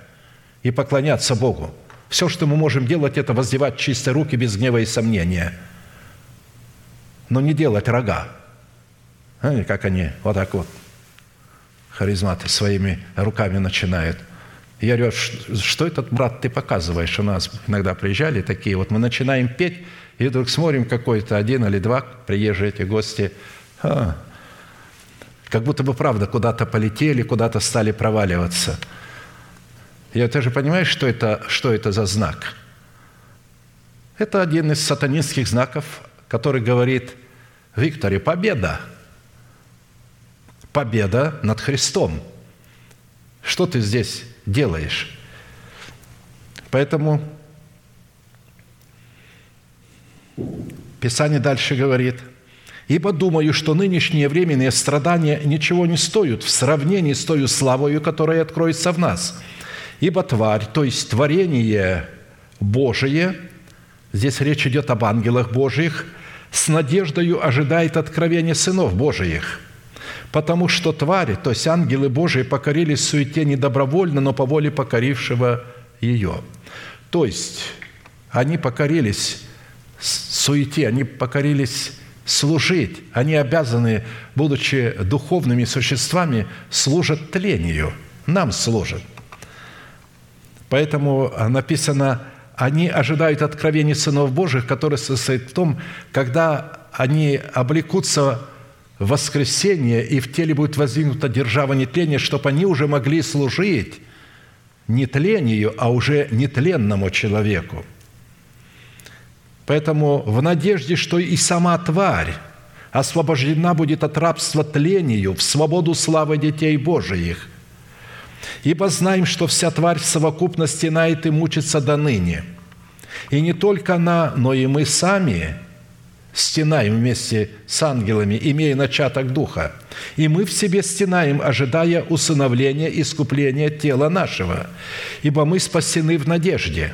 и поклоняться Богу. Все, что мы можем делать, это воздевать чистые руки без гнева и сомнения – но не делать рога. Знаете, как они вот так вот, харизматы, своими руками начинают. Я говорю, что этот брат ты показываешь? У нас иногда приезжали такие, вот мы начинаем петь, и вдруг смотрим какой-то один или два приезжие эти гости, а, как будто бы правда куда-то полетели, куда-то стали проваливаться. Я ты же понимаешь, что это, что это за знак? Это один из сатанинских знаков который говорит, Викторе, победа. Победа над Христом. Что ты здесь делаешь? Поэтому Писание дальше говорит, «Ибо думаю, что нынешние временные страдания ничего не стоят в сравнении с той славою, которая откроется в нас. Ибо тварь, то есть творение Божие, здесь речь идет об ангелах Божьих – с надеждою ожидает откровения сынов Божиих. Потому что твари, то есть ангелы Божии, покорились суете не добровольно, но по воле покорившего ее. То есть они покорились суете, они покорились служить. Они обязаны, будучи духовными существами, служат тлению. Нам служат. Поэтому написано, они ожидают откровений сынов Божьих, которые состоят в том, когда они облекутся в воскресение, и в теле будет воздвигнута держава нетления, чтобы они уже могли служить не тлению, а уже нетленному человеку. Поэтому в надежде, что и сама тварь освобождена будет от рабства тлению в свободу славы детей Божиих. Ибо знаем, что вся тварь в совокупности нает и мучится до ныне. И не только она, но и мы сами стенаем вместе с ангелами, имея начаток Духа. И мы в себе стенаем, ожидая усыновления, искупления тела нашего, ибо мы спасены в надежде».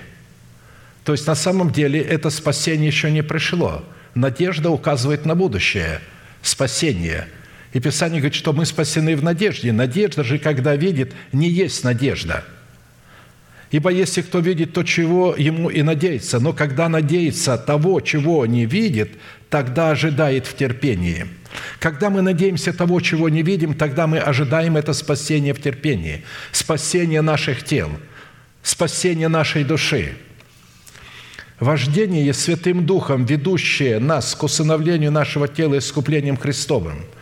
То есть на самом деле это спасение еще не пришло. Надежда указывает на будущее, спасение. И Писание говорит, что мы спасены в надежде. Надежда же, когда видит, не есть надежда – Ибо если кто видит то, чего ему и надеется, но когда надеется того, чего не видит, тогда ожидает в терпении. Когда мы надеемся того, чего не видим, тогда мы ожидаем это спасение в терпении, спасение наших тел, спасение нашей души. Вождение Святым Духом, ведущее нас к усыновлению нашего тела искуплением Христовым –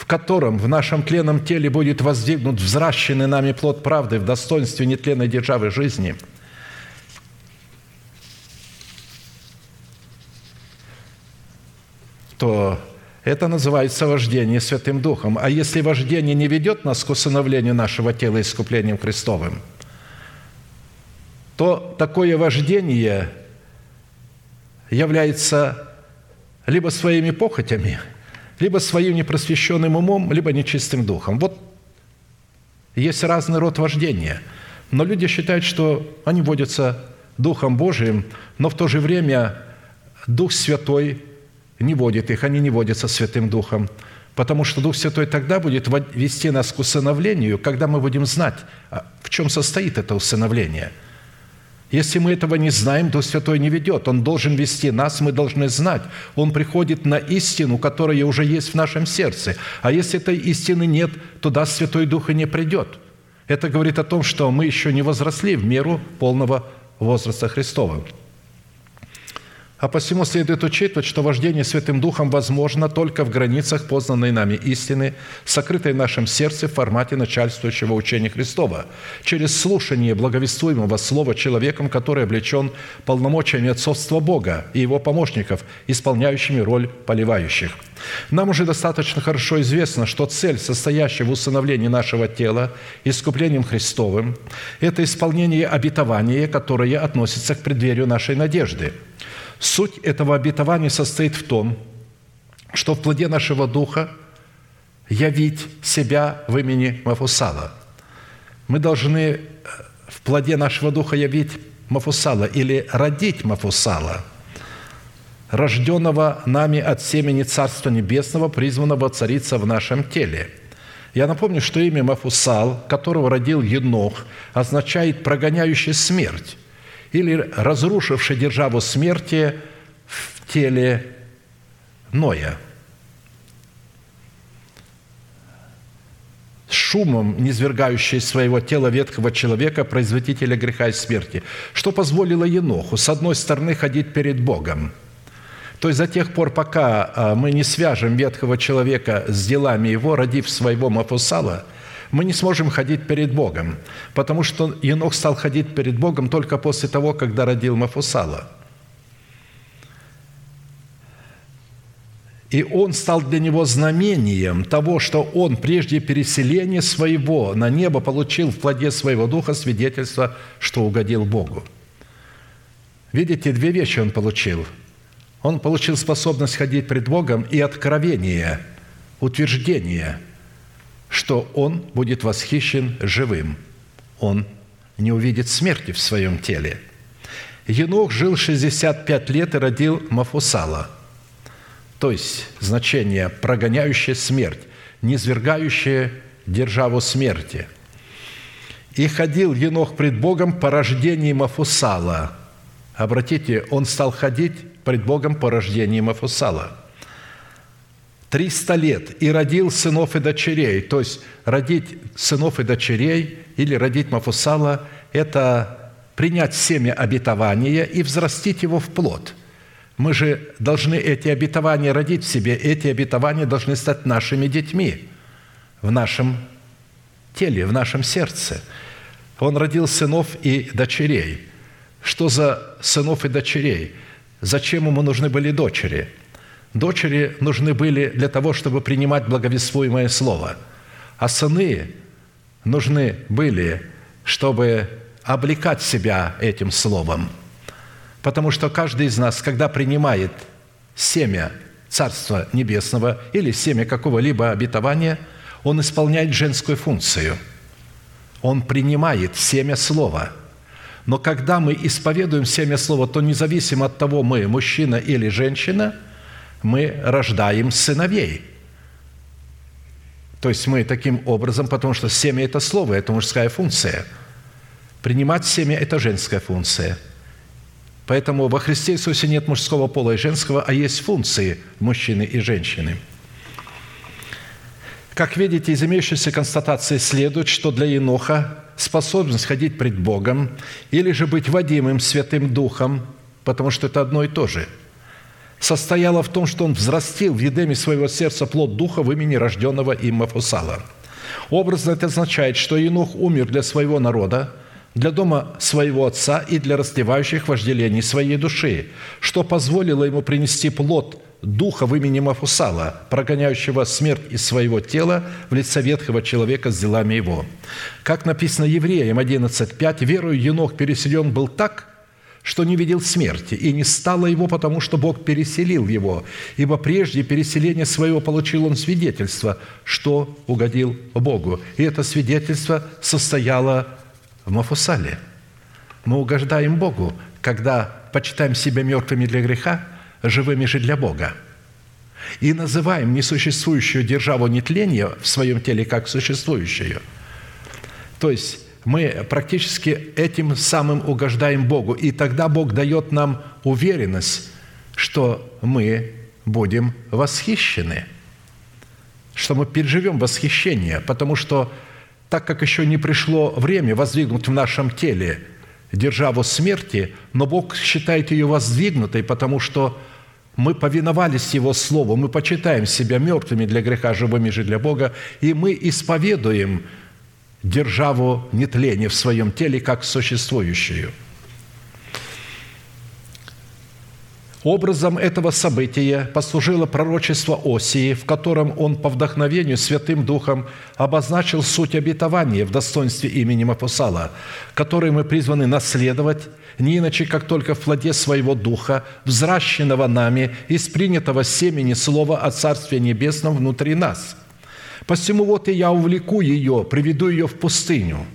в котором в нашем тленном теле будет воздвигнут взращенный нами плод правды в достоинстве нетленной державы жизни, то это называется вождение Святым Духом. А если вождение не ведет нас к усыновлению нашего тела искуплением Христовым, то такое вождение является либо своими похотями – либо своим непросвещенным умом, либо нечистым духом. Вот есть разный род вождения. Но люди считают, что они водятся Духом Божиим, но в то же время Дух Святой не водит их, они не водятся Святым Духом, потому что Дух Святой тогда будет вести нас к усыновлению, когда мы будем знать, а в чем состоит это усыновление – если мы этого не знаем, Дух Святой не ведет. Он должен вести нас, мы должны знать. Он приходит на истину, которая уже есть в нашем сердце. А если этой истины нет, туда Святой Дух и не придет. Это говорит о том, что мы еще не возросли в меру полного возраста Христова. А посему следует учитывать, что вождение Святым Духом возможно только в границах познанной нами истины, сокрытой в нашем сердце в формате начальствующего учения Христова, через слушание благовествуемого слова человеком, который облечен полномочиями отцовства Бога и его помощников, исполняющими роль поливающих. Нам уже достаточно хорошо известно, что цель, состоящая в усыновлении нашего тела искуплением Христовым, это исполнение обетования, которое относится к преддверию нашей надежды – Суть этого обетования состоит в том, что в плоде нашего духа явить себя в имени Мафусала. Мы должны э, в плоде нашего духа явить Мафусала или родить Мафусала, рожденного нами от семени Царства Небесного, призванного цариться в нашем теле. Я напомню, что имя Мафусал, которого родил Енох, означает «прогоняющий смерть» или разрушивший державу смерти в теле Ноя. Шумом, низвергающий своего тела ветхого человека, производителя греха и смерти, что позволило Еноху, с одной стороны, ходить перед Богом, то есть до тех пор, пока а, мы не свяжем ветхого человека с делами его, родив своего Мафусала – мы не сможем ходить перед Богом, потому что Енох стал ходить перед Богом только после того, когда родил Мафусала. И он стал для него знамением того, что он прежде переселения своего на небо получил в плоде своего духа свидетельство, что угодил Богу. Видите, две вещи он получил. Он получил способность ходить пред Богом и откровение, утверждение – что он будет восхищен живым. Он не увидит смерти в своем теле. Енох жил 65 лет и родил Мафусала, то есть значение «прогоняющее смерть», «низвергающее державу смерти». «И ходил Енох пред Богом по рождении Мафусала». Обратите, он стал ходить пред Богом по рождению Мафусала – 300 лет и родил сынов и дочерей. То есть родить сынов и дочерей или родить Мафусала – это принять семя обетования и взрастить его в плод. Мы же должны эти обетования родить в себе. Эти обетования должны стать нашими детьми в нашем теле, в нашем сердце. Он родил сынов и дочерей. Что за сынов и дочерей? Зачем ему нужны были дочери – Дочери нужны были для того, чтобы принимать благовествуемое слово, а сыны нужны были, чтобы облекать себя этим словом. Потому что каждый из нас, когда принимает семя Царства Небесного или семя какого-либо обетования, он исполняет женскую функцию. Он принимает семя Слова. Но когда мы исповедуем семя Слова, то независимо от того, мы мужчина или женщина – мы рождаем сыновей. То есть мы таким образом, потому что семя – это слово, это мужская функция. Принимать семя – это женская функция. Поэтому во Христе Иисусе нет мужского пола и женского, а есть функции мужчины и женщины. Как видите, из имеющейся констатации следует, что для Еноха способность ходить пред Богом или же быть водимым Святым Духом, потому что это одно и то же – состояла в том, что он взрастил в едеме своего сердца плод духа в имени рожденного им Мафусала. Образно это означает, что Енох умер для своего народа, для дома своего отца и для раздевающих вожделений своей души, что позволило ему принести плод духа в имени Мафусала, прогоняющего смерть из своего тела в лице ветхого человека с делами его. Как написано Евреям 11.5, «Верою Енох переселен был так, что не видел смерти, и не стало его, потому что Бог переселил его, ибо прежде переселения своего получил он свидетельство, что угодил Богу. И это свидетельство состояло в Мафусале. Мы угождаем Богу, когда почитаем себя мертвыми для греха, живыми же для Бога. И называем несуществующую державу нетления в своем теле как существующую. То есть мы практически этим самым угождаем Богу. И тогда Бог дает нам уверенность, что мы будем восхищены, что мы переживем восхищение, потому что так как еще не пришло время воздвигнуть в нашем теле державу смерти, но Бог считает ее воздвигнутой, потому что мы повиновались Его Слову, мы почитаем себя мертвыми для греха, живыми же для Бога, и мы исповедуем – державу нетления в своем теле как существующую. Образом этого события послужило пророчество Осии, в котором он по вдохновению Святым Духом обозначил суть обетования в достоинстве имени Мапусала, который мы призваны наследовать не иначе, как только в плоде своего Духа, взращенного нами из принятого семени Слова о Царстве Небесном внутри нас – Посему вот и я увлеку ее, приведу ее в пустыню,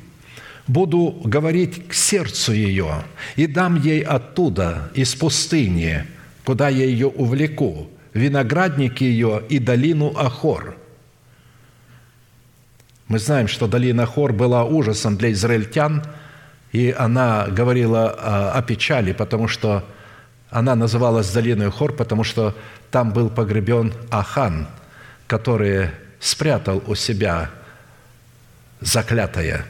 буду говорить к сердцу ее и дам ей оттуда, из пустыни, куда я ее увлеку, виноградники ее и долину Ахор». Мы знаем, что долина Ахор была ужасом для израильтян, и она говорила о печали, потому что она называлась долиной Ахор, потому что там был погребен Ахан, который спрятал у себя заклятое.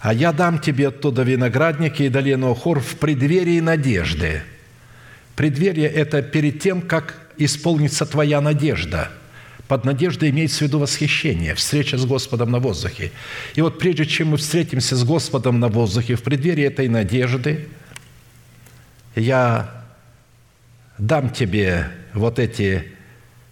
А я дам тебе оттуда виноградники и долину Хор в преддверии надежды. Преддверие – это перед тем, как исполнится твоя надежда. Под надеждой имеется в виду восхищение, встреча с Господом на воздухе. И вот прежде чем мы встретимся с Господом на воздухе, в преддверии этой надежды, я дам тебе вот эти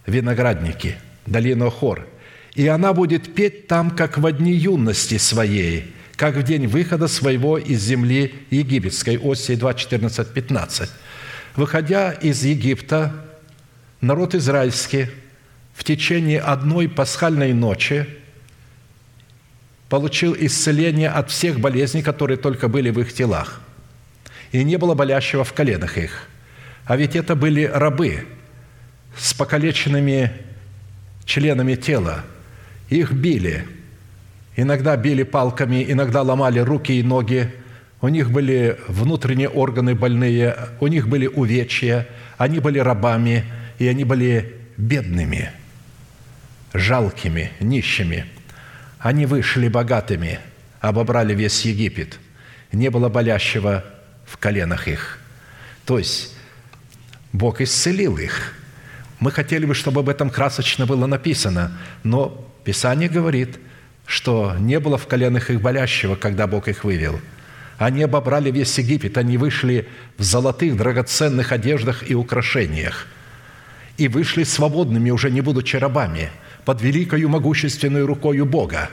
виноградники, долину Хор. И она будет петь там, как в дни юности своей, как в день выхода своего из земли египетской». Осия 2, 14, 15. «Выходя из Египта, народ израильский в течение одной пасхальной ночи получил исцеление от всех болезней, которые только были в их телах. И не было болящего в коленах их. А ведь это были рабы – с покалеченными членами тела. Их били. Иногда били палками, иногда ломали руки и ноги. У них были внутренние органы больные, у них были увечья, они были рабами. и они были бедными, жалкими, нищими. Они вышли богатыми, обобрали весь Египет. Не было болящего в коленах их. То есть Бог исцелил их. Мы хотели бы, чтобы об этом красочно было написано, но Писание говорит, что не было в коленах их болящего, когда Бог их вывел – они обобрали весь Египет, они вышли в золотых драгоценных одеждах и украшениях. И вышли свободными, уже не будучи рабами, под великою могущественной рукою Бога,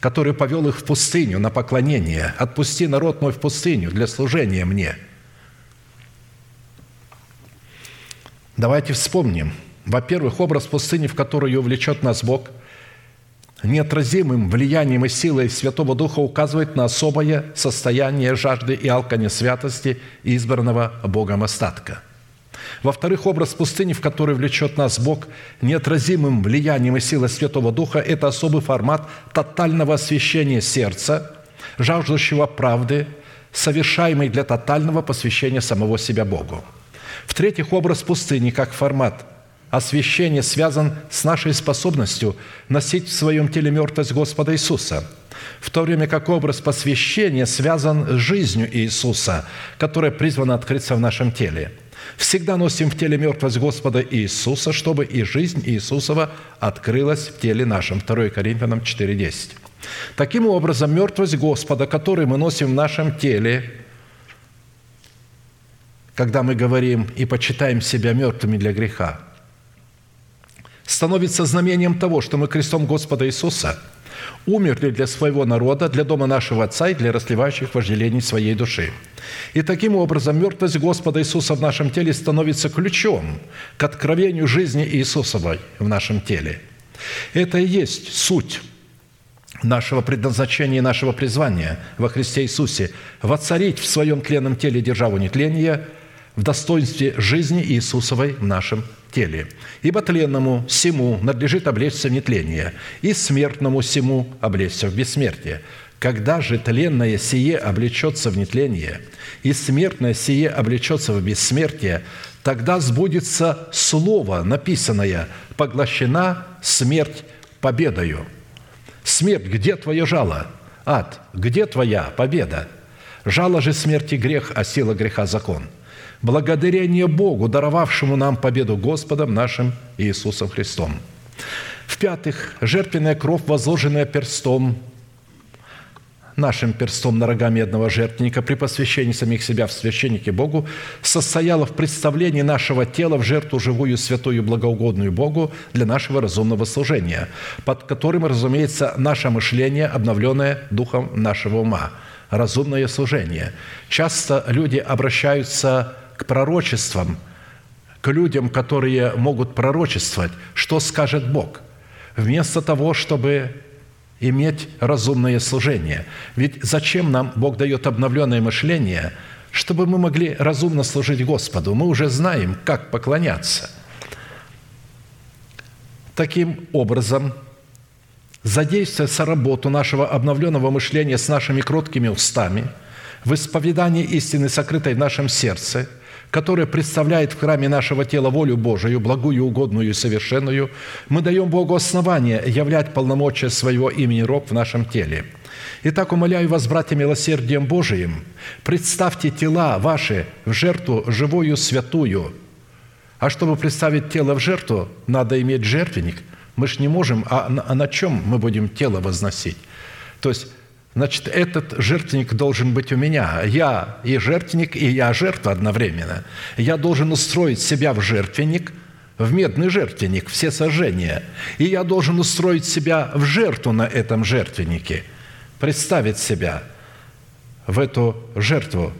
который повел их в пустыню на поклонение. «Отпусти народ мой в пустыню для служения мне». Давайте вспомним. Во-первых, образ пустыни, в которую увлечет нас Бог – неотразимым влиянием и силой Святого Духа указывает на особое состояние жажды и алкани святости избранного Богом остатка. Во-вторых, образ пустыни, в который влечет нас Бог, неотразимым влиянием и силой Святого Духа – это особый формат тотального освящения сердца, жаждущего правды, совершаемый для тотального посвящения самого себя Богу. В-третьих, образ пустыни как формат освящение связан с нашей способностью носить в своем теле мертвость Господа Иисуса, в то время как образ посвящения связан с жизнью Иисуса, которая призвана открыться в нашем теле. Всегда носим в теле мертвость Господа Иисуса, чтобы и жизнь Иисусова открылась в теле нашем. 2 Коринфянам 4,10. Таким образом, мертвость Господа, которую мы носим в нашем теле, когда мы говорим и почитаем себя мертвыми для греха – становится знамением того, что мы крестом Господа Иисуса умерли для своего народа, для дома нашего Отца и для расливающих вожделений своей души. И таким образом мертвость Господа Иисуса в нашем теле становится ключом к откровению жизни Иисусовой в нашем теле. Это и есть суть нашего предназначения и нашего призвания во Христе Иисусе – воцарить в своем тленном теле державу нетления в достоинстве жизни Иисусовой в нашем теле. Ибо тленному всему надлежит облечься в нетление, и смертному всему облечься в бессмертие. Когда же тленное сие облечется в нетление, и смертное сие облечется в бессмертие, тогда сбудется слово, написанное «поглощена смерть победою». Смерть, где твое жало? Ад, где твоя победа? Жало же смерти грех, а сила греха закон – благодарение Богу, даровавшему нам победу Господом нашим Иисусом Христом. В-пятых, жертвенная кровь, возложенная перстом, нашим перстом на рога медного жертвенника при посвящении самих себя в священнике Богу, состояла в представлении нашего тела в жертву живую, святую, благоугодную Богу для нашего разумного служения, под которым, разумеется, наше мышление, обновленное духом нашего ума, разумное служение. Часто люди обращаются к пророчествам, к людям, которые могут пророчествовать, что скажет Бог, вместо того, чтобы иметь разумное служение. Ведь зачем нам Бог дает обновленное мышление, чтобы мы могли разумно служить Господу? Мы уже знаем, как поклоняться. Таким образом, задействуется работу нашего обновленного мышления с нашими кроткими устами, в исповедании истины, сокрытой в нашем сердце – которое представляет в храме нашего тела волю Божию, благую, угодную и совершенную, мы даем Богу основание являть полномочия своего имени рог в нашем теле. Итак, умоляю вас, братья, милосердием Божиим, представьте тела ваши в жертву живую, святую. А чтобы представить тело в жертву, надо иметь жертвенник. Мы же не можем, а на, а чем мы будем тело возносить? То есть Значит, этот жертвенник должен быть у меня. Я и жертвенник, и я жертва одновременно. Я должен устроить себя в жертвенник, в медный жертвенник, все сожжения. И я должен устроить себя в жертву на этом жертвеннике, представить себя в эту жертву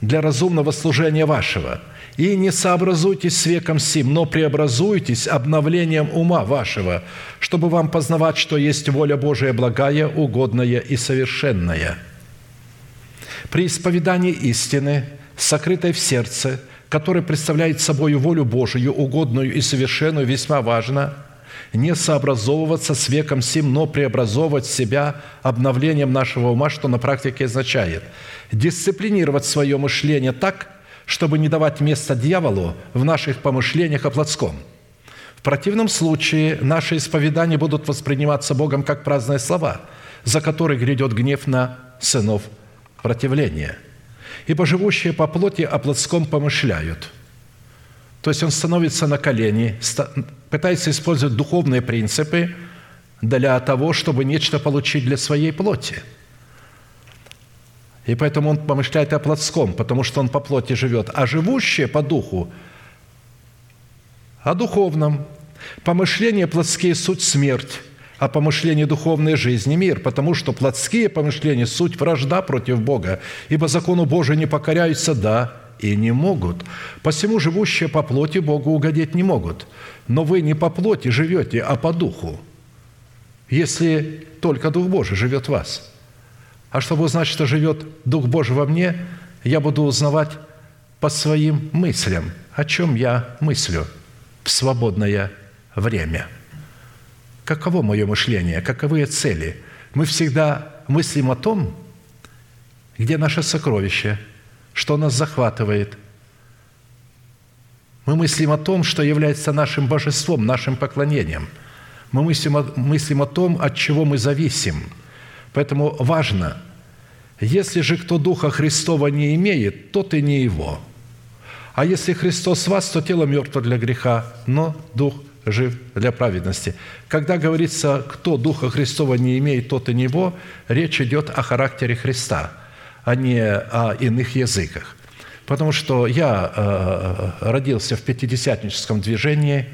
для разумного служения вашего – и не сообразуйтесь с веком сим, но преобразуйтесь обновлением ума вашего, чтобы вам познавать, что есть воля Божия благая, угодная и совершенная». При исповедании истины, сокрытой в сердце, которая представляет собой волю Божию, угодную и совершенную, весьма важно не сообразовываться с веком сим, но преобразовывать себя обновлением нашего ума, что на практике означает дисциплинировать свое мышление так, чтобы не давать место дьяволу в наших помышлениях о плотском. В противном случае наши исповедания будут восприниматься Богом как праздные слова, за которые грядет гнев на сынов противления. Ибо живущие по плоти о плотском помышляют. То есть он становится на колени, пытается использовать духовные принципы для того, чтобы нечто получить для своей плоти – и поэтому он помышляет о плотском, потому что он по плоти живет. А живущие по духу о духовном. Помышления плотские – суть смерть, а помышления духовной жизни – мир, потому что плотские помышления – суть вражда против Бога, ибо закону Божию не покоряются, да, и не могут. Посему живущие по плоти Богу угодить не могут. Но вы не по плоти живете, а по духу, если только Дух Божий живет в вас – а чтобы узнать, что живет Дух Божий во мне, я буду узнавать по своим мыслям, о чем я мыслю в свободное время. Каково мое мышление, каковы цели? Мы всегда мыслим о том, где наше сокровище, что нас захватывает. Мы мыслим о том, что является нашим божеством, нашим поклонением. Мы мыслим о, мыслим о том, от чего мы зависим – Поэтому важно, если же кто Духа Христова не имеет, тот и не его. А если Христос вас, то тело мертво для греха, но Дух жив для праведности. Когда говорится, кто Духа Христова не имеет, тот и не его, речь идет о характере Христа, а не о иных языках. Потому что я э, родился в пятидесятническом движении,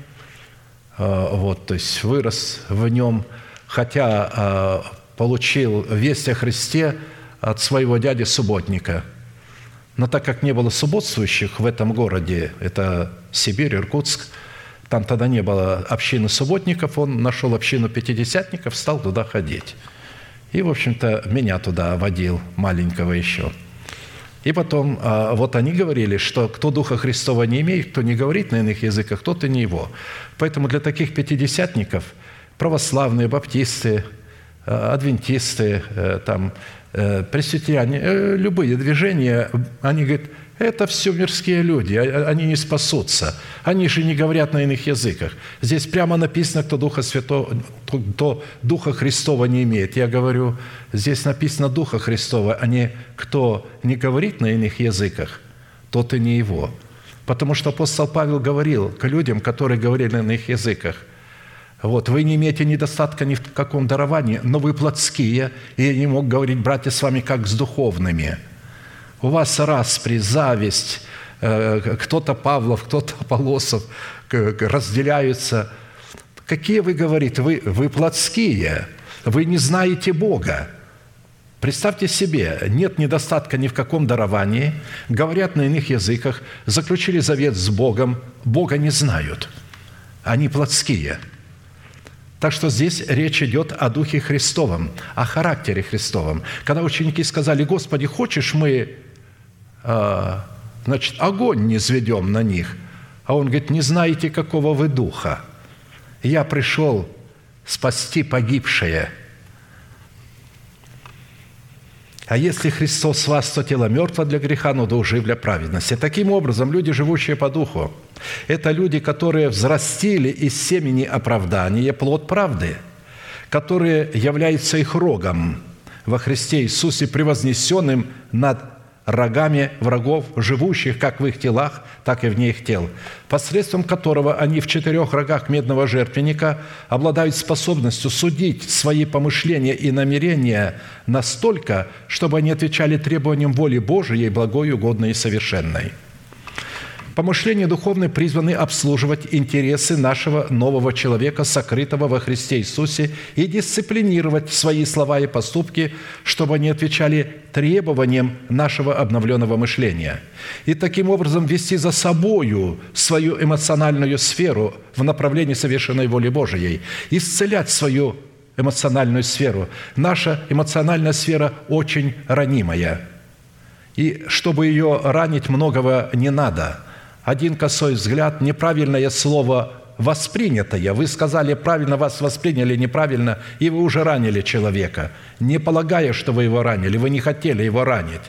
э, вот, то есть вырос в нем, хотя э, получил весть о Христе от своего дяди субботника. Но так как не было субботствующих в этом городе, это Сибирь, Иркутск, там тогда не было общины субботников, он нашел общину пятидесятников, стал туда ходить. И, в общем-то, меня туда водил, маленького еще. И потом, а, вот они говорили, что кто Духа Христова не имеет, кто не говорит на иных языках, тот и не его. Поэтому для таких пятидесятников православные, баптисты – адвентисты, э, там, э, пресвитеряне, любые движения, они говорят, это все мирские люди, а, а, они не спасутся. Они же не говорят на иных языках. Здесь прямо написано, кто Духа Святого, кто Духа Христова не имеет. Я говорю, здесь написано Духа Христова, а не кто не говорит на иных языках, тот и не его. Потому что апостол Павел говорил к людям, которые говорили на иных языках – вот, вы не имеете недостатка ни в каком даровании, но вы плотские, и я не мог говорить, братья, с вами как с духовными. У вас распри, зависть, э, кто-то Павлов, кто-то Полосов разделяются. Какие вы говорите? Вы, вы плотские, вы не знаете Бога. Представьте себе, нет недостатка ни в каком даровании, говорят на иных языках, заключили завет с Богом, Бога не знают. Они плотские – так что здесь речь идет о Духе Христовом, о характере Христовом. Когда ученики сказали, «Господи, хочешь мы э, значит, огонь не зведем на них?» А он говорит, «Не знаете, какого вы Духа. Я пришел спасти погибшее». А если Христос вас, то тело мертво для греха, но дух жив для праведности. Таким образом, люди, живущие по духу, это люди, которые взрастили из семени оправдания плод правды, которые являются их рогом во Христе Иисусе, превознесенным над рогами врагов, живущих как в их телах, так и вне их тел, посредством которого они в четырех рогах медного жертвенника обладают способностью судить свои помышления и намерения настолько, чтобы они отвечали требованиям воли Божией, благой, угодной и совершенной – Помышления духовные призваны обслуживать интересы нашего нового человека, сокрытого во Христе Иисусе, и дисциплинировать свои слова и поступки, чтобы они отвечали требованиям нашего обновленного мышления. И таким образом вести за собою свою эмоциональную сферу в направлении совершенной воли Божией, исцелять свою эмоциональную сферу. Наша эмоциональная сфера очень ранимая. И чтобы ее ранить, многого не надо – один косой взгляд, неправильное слово воспринятое. Вы сказали правильно, вас восприняли неправильно, и вы уже ранили человека, не полагая, что вы его ранили, вы не хотели его ранить.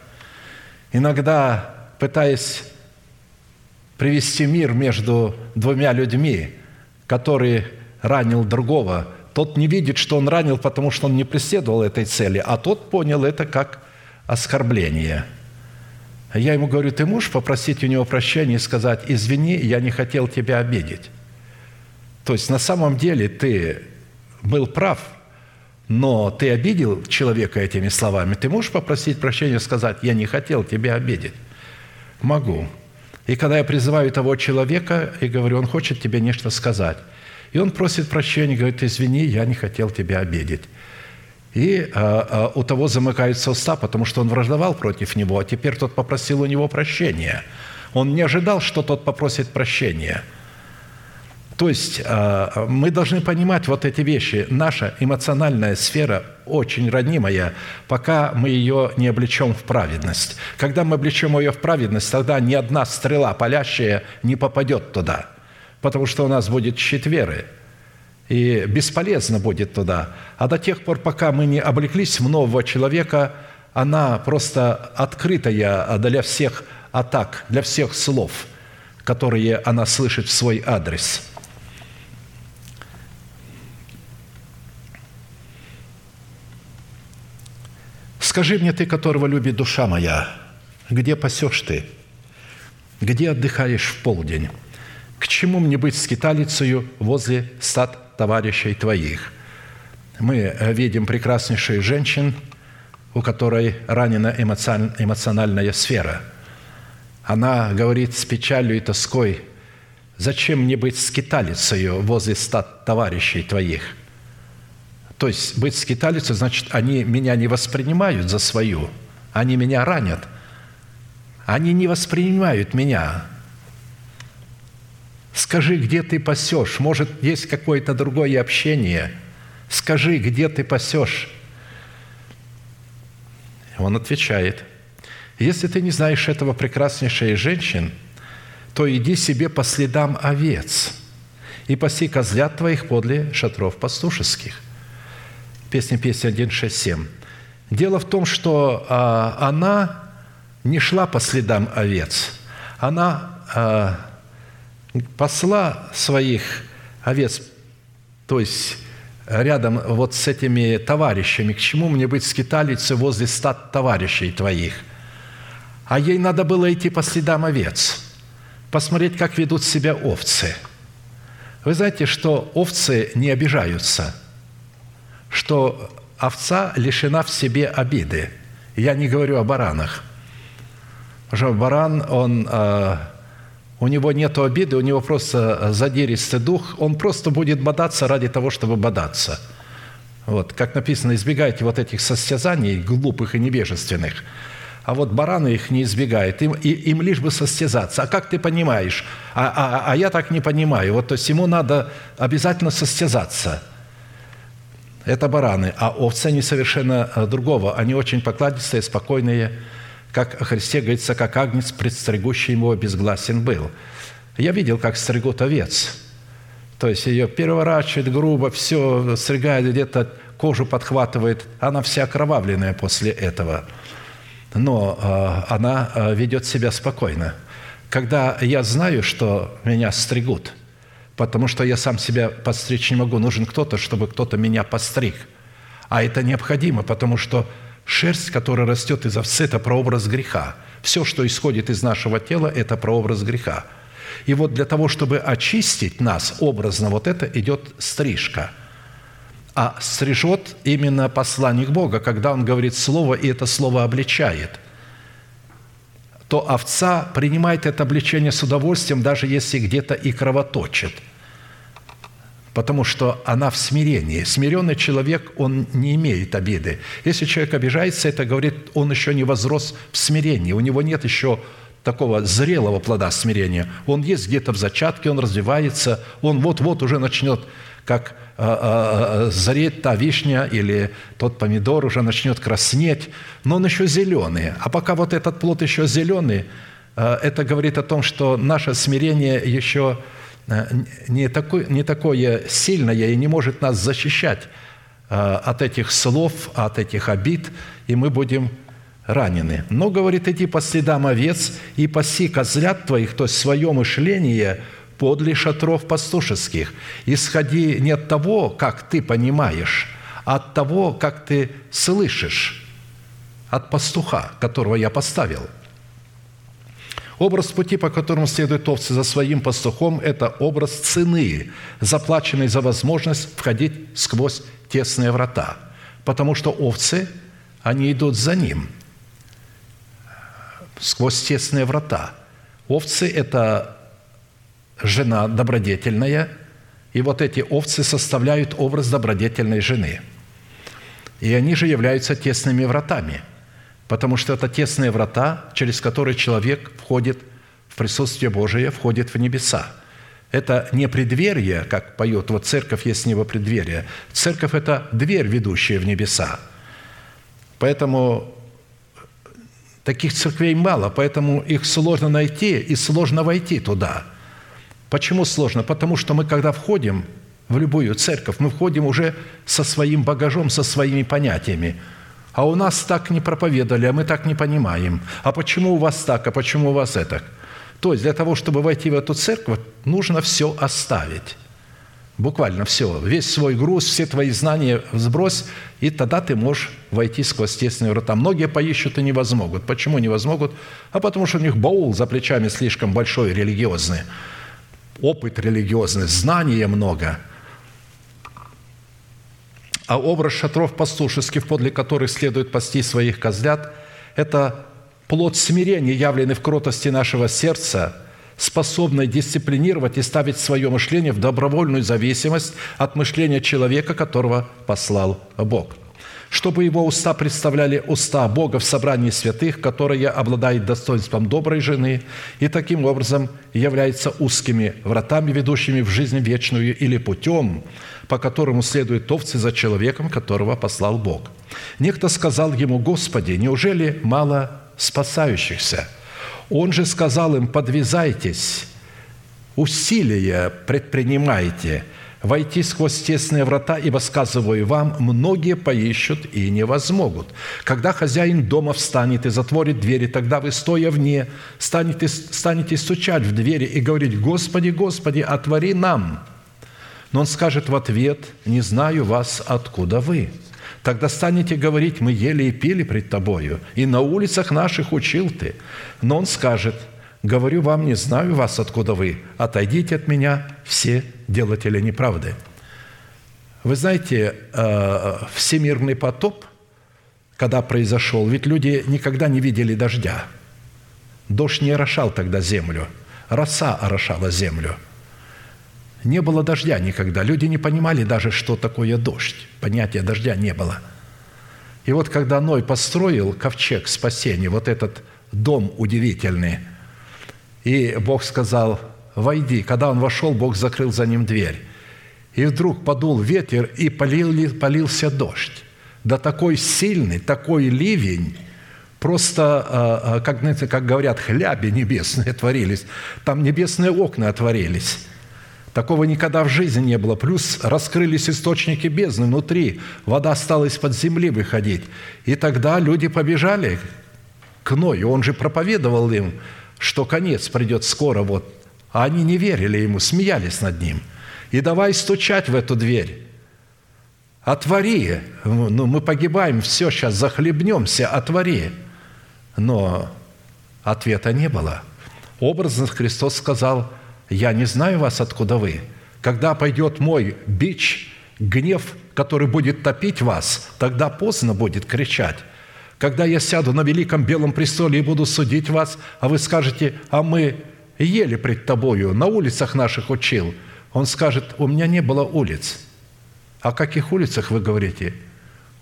Иногда, пытаясь привести мир между двумя людьми, который ранил другого, тот не видит, что он ранил, потому что он не преследовал этой цели, а тот понял это как оскорбление. Я ему говорю, ты можешь попросить у него прощения и сказать, извини, я не хотел тебя обидеть. То есть на самом деле ты был прав, но ты обидел человека этими словами. Ты можешь попросить прощения и сказать, я не хотел тебя обидеть? Могу. И когда я призываю того человека и говорю, он хочет тебе нечто сказать, и он просит прощения, говорит, извини, я не хотел тебя обидеть. И а, а, у того замыкаются уста, потому что он враждовал против него, а теперь тот попросил у него прощения. Он не ожидал, что тот попросит прощения – то есть а, мы должны понимать вот эти вещи. Наша эмоциональная сфера очень ранимая, пока мы ее не облечем в праведность. Когда мы облечем ее в праведность, тогда ни одна стрела палящая не попадет туда, потому что у нас будет щит веры, и бесполезно будет туда. А до тех пор, пока мы не облеклись в нового человека, она просто открытая для всех атак, для всех слов, которые она слышит в свой адрес – Скажи мне, ты, которого любит душа моя, где пасешь ты? Где отдыхаешь в полдень? К чему мне быть скиталицею возле стад товарищей твоих? Мы э, видим прекраснейших женщин, у которой ранена эмоциональная сфера. Она говорит с печалью и тоской, «Зачем мне быть скиталицею возле стад товарищей твоих?» То есть быть скиталицей, значит, они меня не воспринимают за свою, они меня ранят. Они не воспринимают меня. Скажи, где ты пасешь? Может, есть какое-то другое общение? Скажи, где ты пасешь? Он отвечает, если ты не знаешь этого прекраснейшей женщин, то иди себе по следам овец и паси козлят твоих подле шатров пастушеских. Песня песня 167. Дело в том, что а, она не шла по следам овец. Она а, посла своих овец, то есть рядом вот с этими товарищами. К чему мне быть скиталицей возле стад товарищей твоих? А ей надо было идти по следам овец, посмотреть, как ведут себя овцы. Вы знаете, что овцы не обижаются – что овца лишена в себе обиды. Я не говорю о баранах. Потому что баран, он, э, у него нет обиды, у него просто задиристый дух, он просто будет бодаться ради того, чтобы бодаться. Вот, как написано, избегайте вот этих состязаний глупых и невежественных. А вот бараны их не избегают, им, им лишь бы состязаться. А как ты понимаешь? А, а, а я так не понимаю. Вот то есть ему надо обязательно состязаться – это бараны, а овцы они совершенно э, другого. Они очень покладистые, спокойные, как о Христе говорится, как агнец, предстригущий его безгласен был. Я видел, как стригут овец. То есть ее переворачивает грубо, все стригает, где-то кожу подхватывает. Она вся окровавленная после этого. Но э, она э, ведет себя спокойно. Когда я знаю, что меня стригут – потому что я сам себя подстричь не могу. Нужен кто-то, чтобы кто-то меня постриг. А это необходимо, потому что шерсть, которая растет из овцы, это прообраз греха. Все, что исходит из нашего тела, это прообраз греха. И вот для того, чтобы очистить нас образно, вот это идет стрижка. А стрижет именно посланник Бога, когда он говорит слово, и это слово обличает – то овца принимает это обличение с удовольствием, даже если где-то и кровоточит – потому что она в смирении. Смиренный человек, он не имеет обиды. Если человек обижается, это говорит, он еще не возрос в смирении, у него нет еще такого зрелого плода смирения. Он есть где-то в зачатке, он развивается, он вот-вот уже начнет, как а, а, а, зареть та вишня или тот помидор уже начнет краснеть, но он еще зеленый. А пока вот этот плод еще зеленый, это говорит о том, что наше смирение еще Э, не, такой, не такое сильное и не может нас защищать э, от этих слов, от этих обид, и мы будем ранены. Но, говорит, иди по следам овец и паси козлят твоих, то есть свое мышление подле шатров пастушеских. Исходи не от того, как ты понимаешь, а от того, как ты слышишь, от пастуха, которого я поставил – Образ пути, по которому следуют овцы за своим пастухом, это образ цены, заплаченной за возможность входить сквозь тесные врата. Потому что овцы, они идут за ним сквозь тесные врата. Овцы – это жена добродетельная, и вот эти овцы составляют образ добродетельной жены. И они же являются тесными вратами – потому что это тесные врата, через которые человек входит в присутствие Божие, входит в небеса. Это не преддверие, как поет, вот церковь есть него преддверие. Церковь – это дверь, ведущая в небеса. Поэтому таких церквей мало, поэтому их сложно найти и сложно войти туда. Почему сложно? Потому что мы, когда входим в любую церковь, мы входим уже со своим багажом, со своими понятиями – а у нас так не проповедовали, а мы так не понимаем. А почему у вас так, а почему у вас это? То есть для того, чтобы войти в эту церковь, нужно все оставить. Буквально все. Весь свой груз, все твои знания сбрось, и тогда ты можешь войти сквозь тесные врата. Многие поищут и не возмогут. Почему не возмогут? А потому что у них баул за плечами слишком большой, религиозный. Опыт религиозный, знания много – а образ шатров пастушеских, подле которых следует пасти своих козлят, это плод смирения, явленный в кротости нашего сердца, способный дисциплинировать и ставить свое мышление в добровольную зависимость от мышления человека, которого послал Бог – чтобы его уста представляли уста Бога в собрании святых, которая обладает достоинством доброй жены и таким образом является узкими вратами, ведущими в жизнь вечную или путем, по которому следуют овцы за человеком, которого послал Бог. Некто сказал ему, «Господи, неужели мало спасающихся?» Он же сказал им, «Подвязайтесь, усилия предпринимайте, войти сквозь тесные врата, ибо, сказываю вам, многие поищут и не возмогут. Когда хозяин дома встанет и затворит двери, тогда вы, стоя вне, станете, станете стучать в двери и говорить, «Господи, Господи, отвори нам!» Но он скажет в ответ, «Не знаю вас, откуда вы». Тогда станете говорить, «Мы ели и пили пред Тобою, и на улицах наших учил Ты». Но он скажет – Говорю вам, не знаю вас, откуда вы. Отойдите от меня, все делатели неправды». Вы знаете, э, всемирный потоп, когда произошел, ведь люди никогда не видели дождя. Дождь не орошал тогда землю, роса орошала землю. Не было дождя никогда. Люди не понимали даже, что такое дождь. Понятия дождя не было. И вот когда Ной построил ковчег спасения, вот этот дом удивительный – и Бог сказал, войди. Когда он вошел, Бог закрыл за ним дверь. И вдруг подул ветер, и полил, полился дождь. Да такой сильный, такой ливень, просто, а, а, как, как говорят, хляби небесные творились. Там небесные окна отворились. Такого никогда в жизни не было. Плюс раскрылись источники бездны внутри. Вода стала из-под земли выходить. И тогда люди побежали к Ною. Он же проповедовал им – что конец придет скоро, вот. А они не верили ему, смеялись над ним. И давай стучать в эту дверь. Отвори. Ну, мы погибаем, все, сейчас захлебнемся, отвори. Но ответа не было. Образно Христос сказал, «Я не знаю вас, откуда вы. Когда пойдет мой бич, гнев, который будет топить вас, тогда поздно будет кричать когда я сяду на великом белом престоле и буду судить вас, а вы скажете, а мы ели пред тобою, на улицах наших учил. Он скажет, у меня не было улиц. О каких улицах вы говорите?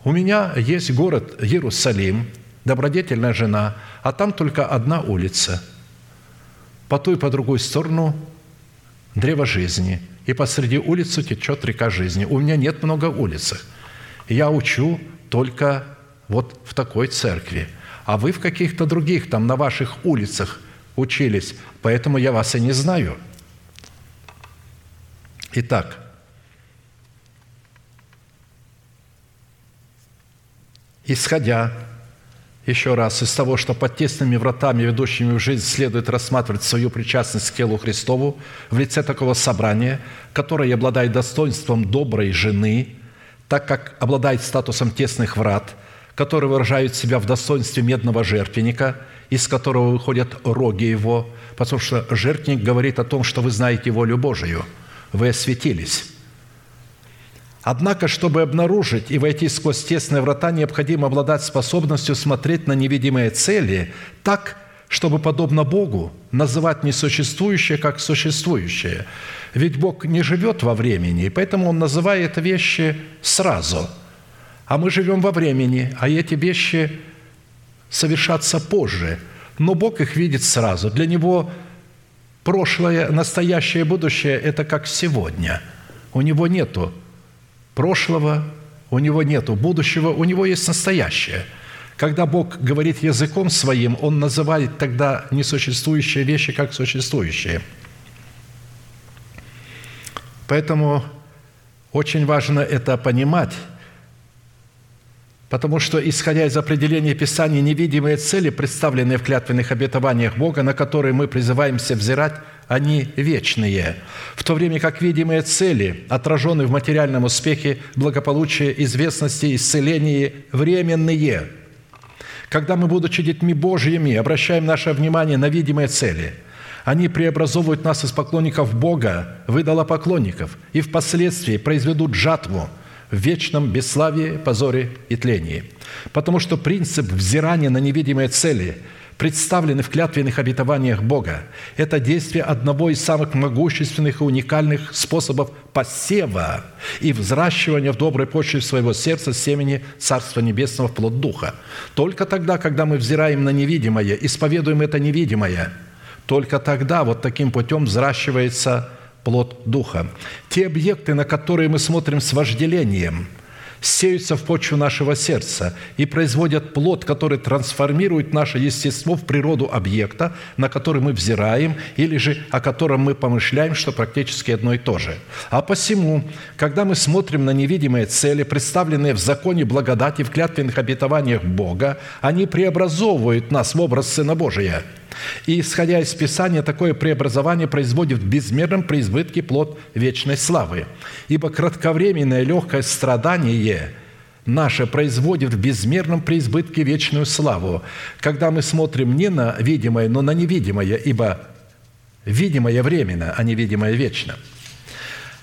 У меня есть город Иерусалим, добродетельная жена, а там только одна улица. По ту и по другую сторону древо жизни, и посреди улицы течет река жизни. У меня нет много улиц. Я учу только вот в такой церкви. А вы в каких-то других, там на ваших улицах учились, поэтому я вас и не знаю. Итак, исходя еще раз, из того, что под тесными вратами, ведущими в жизнь, следует рассматривать свою причастность к телу Христову в лице такого собрания, которое обладает достоинством доброй жены, так как обладает статусом тесных врат, которые выражают себя в достоинстве медного жертвенника, из которого выходят роги его, потому что жертвенник говорит о том, что вы знаете волю Божию, вы осветились. Однако, чтобы обнаружить и войти сквозь тесные врата, необходимо обладать способностью смотреть на невидимые цели так, чтобы, подобно Богу, называть несуществующее как существующее. Ведь Бог не живет во времени, и поэтому Он называет вещи сразу. А мы живем во времени, а эти вещи совершатся позже. Но Бог их видит сразу. Для Него прошлое, настоящее, будущее – это как сегодня. У Него нету прошлого, у него нету будущего, у него есть настоящее. Когда Бог говорит языком своим, Он называет тогда несуществующие вещи как существующие. Поэтому очень важно это понимать, потому что, исходя из определения Писания, невидимые цели, представленные в клятвенных обетованиях Бога, на которые мы призываемся взирать – они вечные, в то время как видимые цели, отраженные в материальном успехе, благополучии, известности, исцелении, временные. Когда мы, будучи детьми Божьими, обращаем наше внимание на видимые цели, они преобразовывают нас из поклонников Бога в идолопоклонников и впоследствии произведут жатву в вечном бесславии, позоре и тлении. Потому что принцип взирания на невидимые цели – представлены в клятвенных обетованиях Бога. Это действие одного из самых могущественных и уникальных способов посева и взращивания в доброй почве своего сердца семени Царства Небесного плод Духа. Только тогда, когда мы взираем на невидимое, исповедуем это невидимое, только тогда вот таким путем взращивается плод Духа. Те объекты, на которые мы смотрим с вожделением – сеются в почву нашего сердца и производят плод, который трансформирует наше естество в природу объекта, на который мы взираем, или же о котором мы помышляем, что практически одно и то же. А посему, когда мы смотрим на невидимые цели, представленные в законе благодати, в клятвенных обетованиях Бога, они преобразовывают нас в образ Сына Божия – и, исходя из Писания, такое преобразование производит в безмерном преизбытке плод вечной славы. Ибо кратковременное легкое страдание наше производит в безмерном преизбытке вечную славу, когда мы смотрим не на видимое, но на невидимое, ибо видимое временно, а невидимое вечно.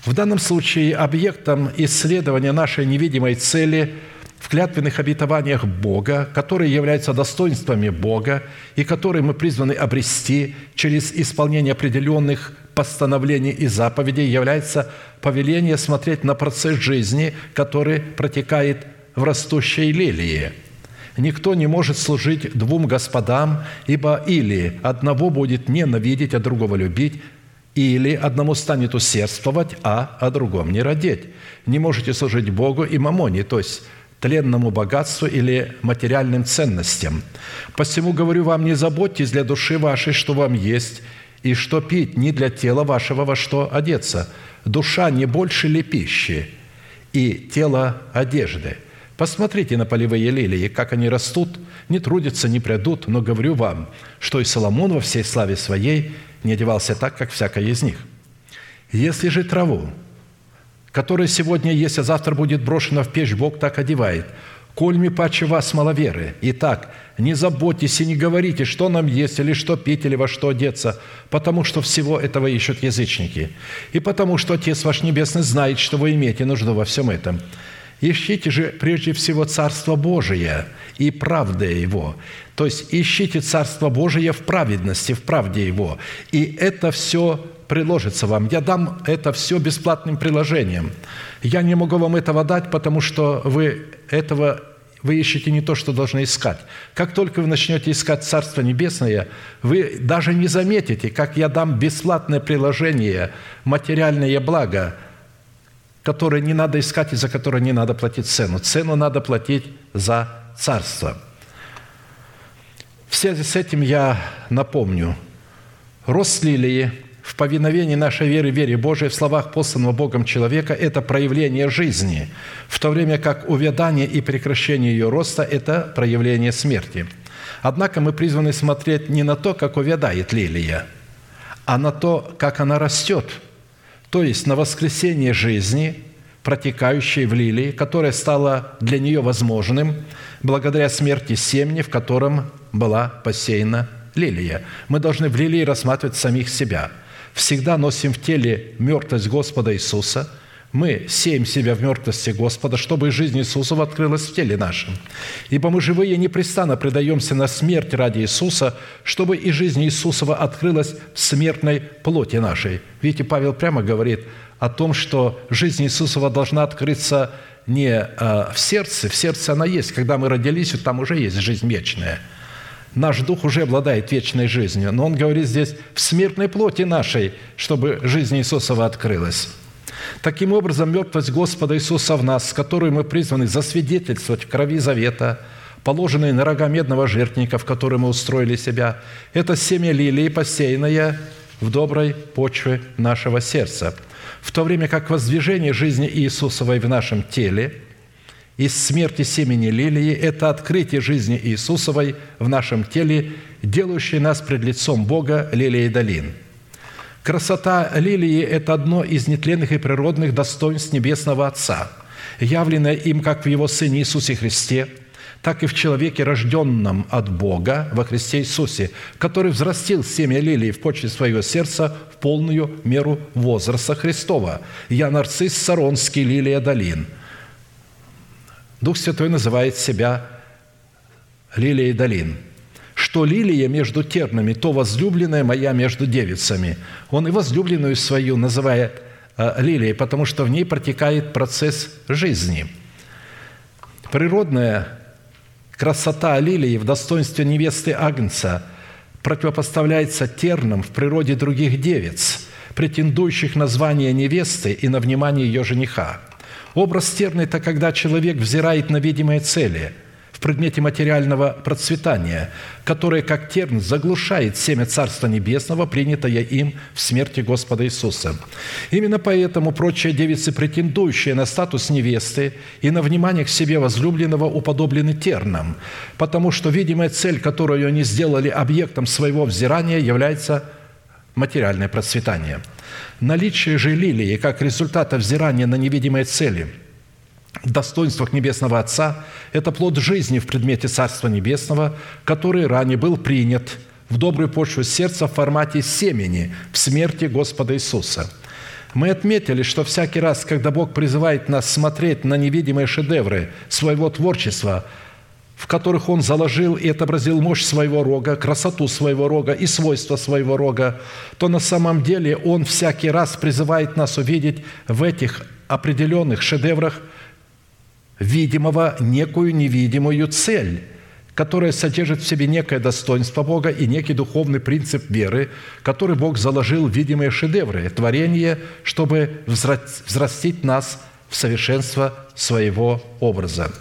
В данном случае объектом исследования нашей невидимой цели – в клятвенных обетованиях Бога, которые являются достоинствами Бога и которые мы призваны обрести через исполнение определенных постановлений и заповедей, является повеление смотреть на процесс жизни, который протекает в растущей лилии. Никто не может служить двум господам, ибо или одного будет ненавидеть, а другого любить, или одному станет усердствовать, а о другом не родить. Не можете служить Богу и мамоне, то есть тленному богатству или материальным ценностям. Посему говорю вам, не заботьтесь для души вашей, что вам есть, и что пить, не для тела вашего, во что одеться. Душа не больше ли пищи, и тело одежды. Посмотрите на полевые лилии, как они растут, не трудятся, не придут, но говорю вам, что и Соломон во всей славе своей не одевался так, как всякая из них. Если же траву, которое сегодня есть, а завтра будет брошено в печь, Бог так одевает. Кольми паче вас маловеры. Итак, не заботьтесь и не говорите, что нам есть, или что пить, или во что одеться, потому что всего этого ищут язычники. И потому что Отец ваш Небесный знает, что вы имеете нужду во всем этом. Ищите же прежде всего Царство Божие и правда Его. То есть ищите Царство Божие в праведности, в правде Его. И это все приложится вам. Я дам это все бесплатным приложением. Я не могу вам этого дать, потому что вы этого вы ищете не то, что должны искать. Как только вы начнете искать Царство Небесное, вы даже не заметите, как я дам бесплатное приложение, материальное благо, которое не надо искать и за которое не надо платить цену. Цену надо платить за Царство. В связи с этим я напомню, рост лилии – в повиновении нашей веры, вере Божией, в словах посланного Богом человека – это проявление жизни, в то время как увядание и прекращение ее роста – это проявление смерти. Однако мы призваны смотреть не на то, как увядает лилия, а на то, как она растет, то есть на воскресение жизни, протекающей в лилии, которая стала для нее возможным благодаря смерти семени, в котором была посеяна лилия. Мы должны в лилии рассматривать самих себя. Всегда носим в теле мертвость Господа Иисуса. Мы сеем себя в мертвости Господа, чтобы жизнь Иисусова открылась в теле нашем. Ибо мы живые непрестанно предаемся на смерть ради Иисуса, чтобы и жизнь Иисусова открылась в смертной плоти нашей. Видите, Павел прямо говорит о том, что жизнь Иисусова должна открыться не а, в сердце, в сердце она есть. Когда мы родились, там уже есть жизнь вечная – Наш дух уже обладает вечной жизнью, но он говорит здесь в смертной плоти нашей, чтобы жизнь Иисусова открылась. Таким образом, мертвость Господа Иисуса в нас, с которой мы призваны засвидетельствовать в крови завета, положенные на рога медного жертвника, в который мы устроили себя, это семя лилии, посеянное в доброй почве нашего сердца, в то время как воздвижение жизни Иисусовой в нашем теле – из смерти семени лилии – это открытие жизни Иисусовой в нашем теле, делающее нас пред лицом Бога лилией долин. Красота лилии – это одно из нетленных и природных достоинств Небесного Отца, явленное им как в Его Сыне Иисусе Христе, так и в человеке, рожденном от Бога во Христе Иисусе, который взрастил семя лилии в почве своего сердца в полную меру возраста Христова. «Я нарцисс Саронский, лилия долин», Дух Святой называет себя лилией долин. Что лилия между тернами, то возлюбленная моя между девицами. Он и возлюбленную свою называет э, лилией, потому что в ней протекает процесс жизни. Природная красота лилии в достоинстве невесты Агнца противопоставляется тернам в природе других девиц, претендующих на звание невесты и на внимание ее жениха – Образ терна – это когда человек взирает на видимые цели в предмете материального процветания, которое, как терн, заглушает семя Царства Небесного, принятое им в смерти Господа Иисуса. Именно поэтому прочие девицы, претендующие на статус невесты и на внимание к себе возлюбленного, уподоблены тернам, потому что видимая цель, которую они сделали объектом своего взирания, является материальное процветание – Наличие же лилии как результата взирания на невидимые цели в достоинствах Небесного Отца – это плод жизни в предмете Царства Небесного, который ранее был принят в добрую почву сердца в формате семени в смерти Господа Иисуса. Мы отметили, что всякий раз, когда Бог призывает нас смотреть на невидимые шедевры своего творчества – в которых Он заложил и отобразил мощь своего рога, красоту своего рога и свойства своего рога, то на самом деле Он всякий раз призывает нас увидеть в этих определенных шедеврах видимого некую невидимую цель, которая содержит в себе некое достоинство Бога и некий духовный принцип веры, который Бог заложил в видимые шедевры, творение, чтобы взрастить нас в совершенство своего образа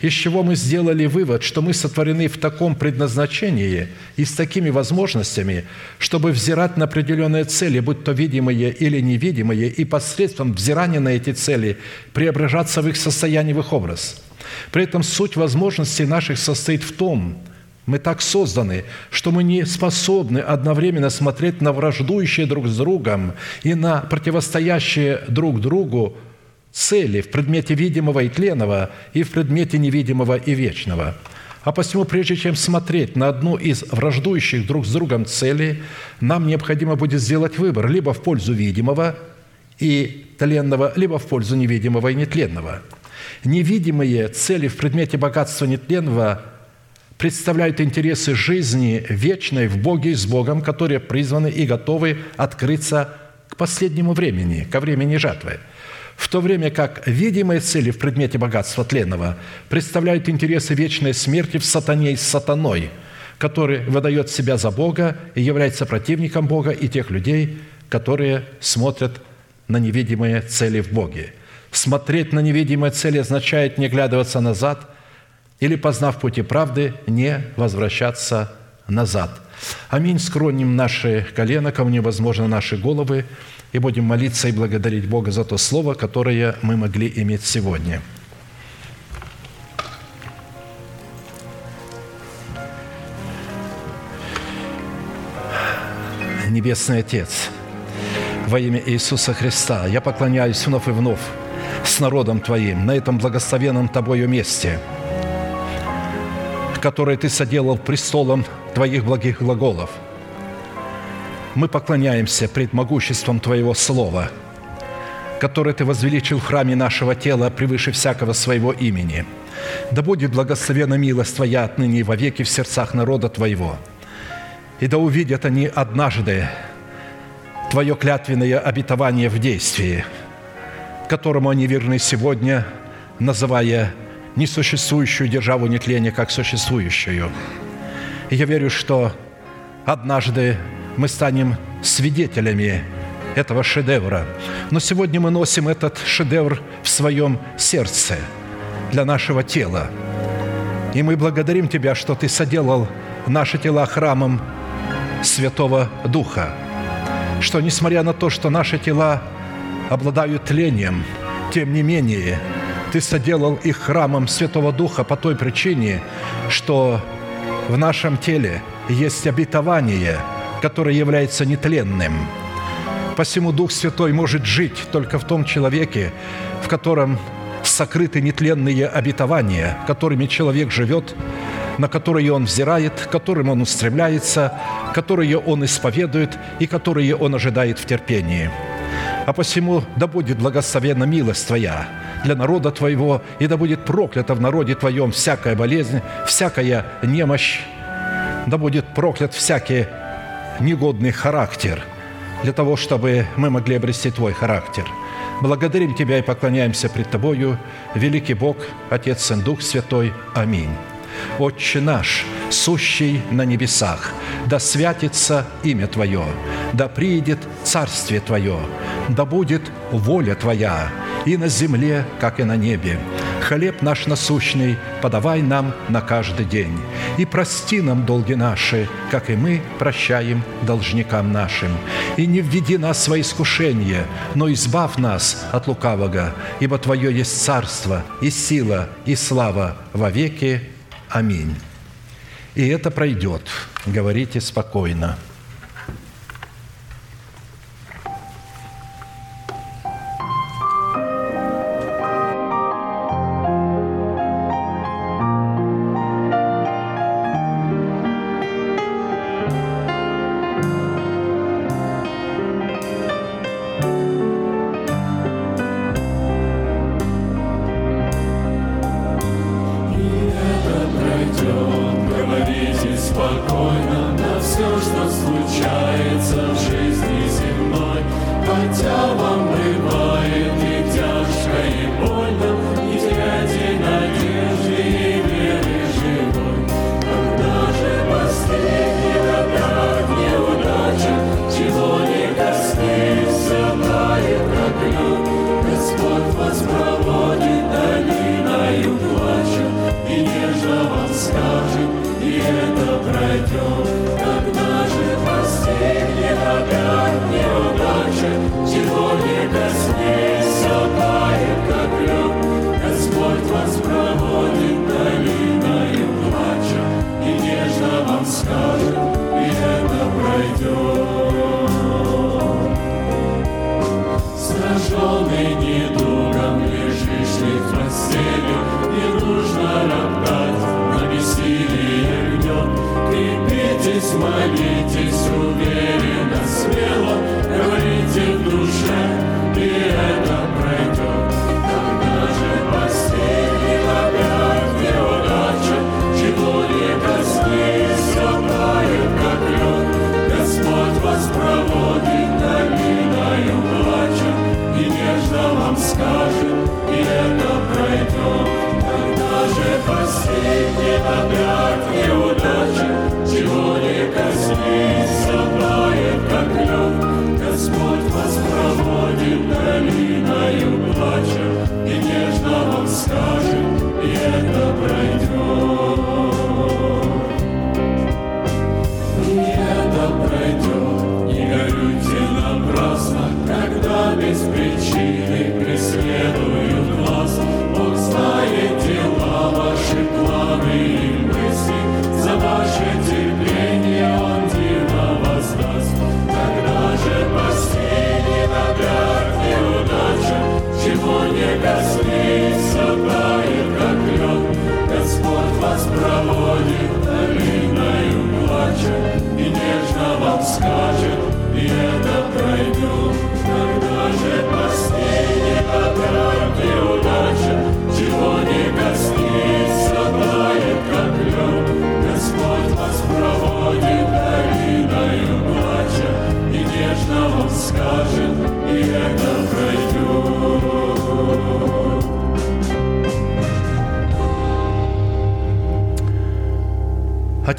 из чего мы сделали вывод, что мы сотворены в таком предназначении и с такими возможностями, чтобы взирать на определенные цели, будь то видимые или невидимые, и посредством взирания на эти цели преображаться в их состояние, в их образ. При этом суть возможностей наших состоит в том, мы так созданы, что мы не способны одновременно смотреть на враждующие друг с другом и на противостоящие друг другу цели в предмете видимого и тленного и в предмете невидимого и вечного. А посему, прежде чем смотреть на одну из враждующих друг с другом целей, нам необходимо будет сделать выбор либо в пользу видимого и тленного, либо в пользу невидимого и нетленного. Невидимые цели в предмете богатства нетленного представляют интересы жизни вечной в Боге и с Богом, которые призваны и готовы открыться к последнему времени, ко времени жатвы – в то время как видимые цели в предмете богатства тленного представляют интересы вечной смерти в сатане и с сатаной, который выдает себя за Бога и является противником Бога и тех людей, которые смотрят на невидимые цели в Боге. Смотреть на невидимые цели означает не глядываться назад или, познав пути правды, не возвращаться назад – Аминь. Скроним наши колено, ко мне, возможно, наши головы, и будем молиться и благодарить Бога за то слово, которое мы могли иметь сегодня. Небесный Отец, во имя Иисуса Христа, я поклоняюсь вновь и вновь с народом Твоим на этом благословенном Тобою месте, которое Ты соделал престолом Твоих благих глаголов. Мы поклоняемся пред могуществом Твоего Слова, которое Ты возвеличил в храме нашего тела превыше всякого своего имени. Да будет благословена милость Твоя отныне и вовеки в сердцах народа Твоего. И да увидят они однажды Твое клятвенное обетование в действии – которому они верны сегодня, называя несуществующую державу нетления как существующую. И я верю, что однажды мы станем свидетелями этого шедевра. Но сегодня мы носим этот шедевр в своем сердце для нашего тела. И мы благодарим Тебя, что Ты соделал наши тела храмом Святого Духа, что несмотря на то, что наши тела – обладают тлением, тем не менее, Ты соделал их храмом Святого Духа по той причине, что в нашем теле есть обетование, которое является нетленным. Посему Дух Святой может жить только в том человеке, в котором сокрыты нетленные обетования, которыми человек живет, на которые он взирает, к которым он устремляется, которые он исповедует и которые он ожидает в терпении – а посему да будет благословена милость Твоя для народа Твоего, и да будет проклята в народе Твоем всякая болезнь, всякая немощь, да будет проклят всякий негодный характер, для того, чтобы мы могли обрести Твой характер. Благодарим Тебя и поклоняемся пред Тобою, великий Бог, Отец, Сын, Дух Святой. Аминь. Отче наш, сущий на небесах, да святится имя Твое, да приидет Царствие Твое, да будет воля Твоя и на земле, как и на небе. Хлеб наш насущный подавай нам на каждый день, и прости нам долги наши, как и мы прощаем должникам нашим. И не введи нас во искушение, но избавь нас от лукавого, ибо Твое есть царство, и сила, и слава во веки. Аминь. И это пройдет. Говорите спокойно.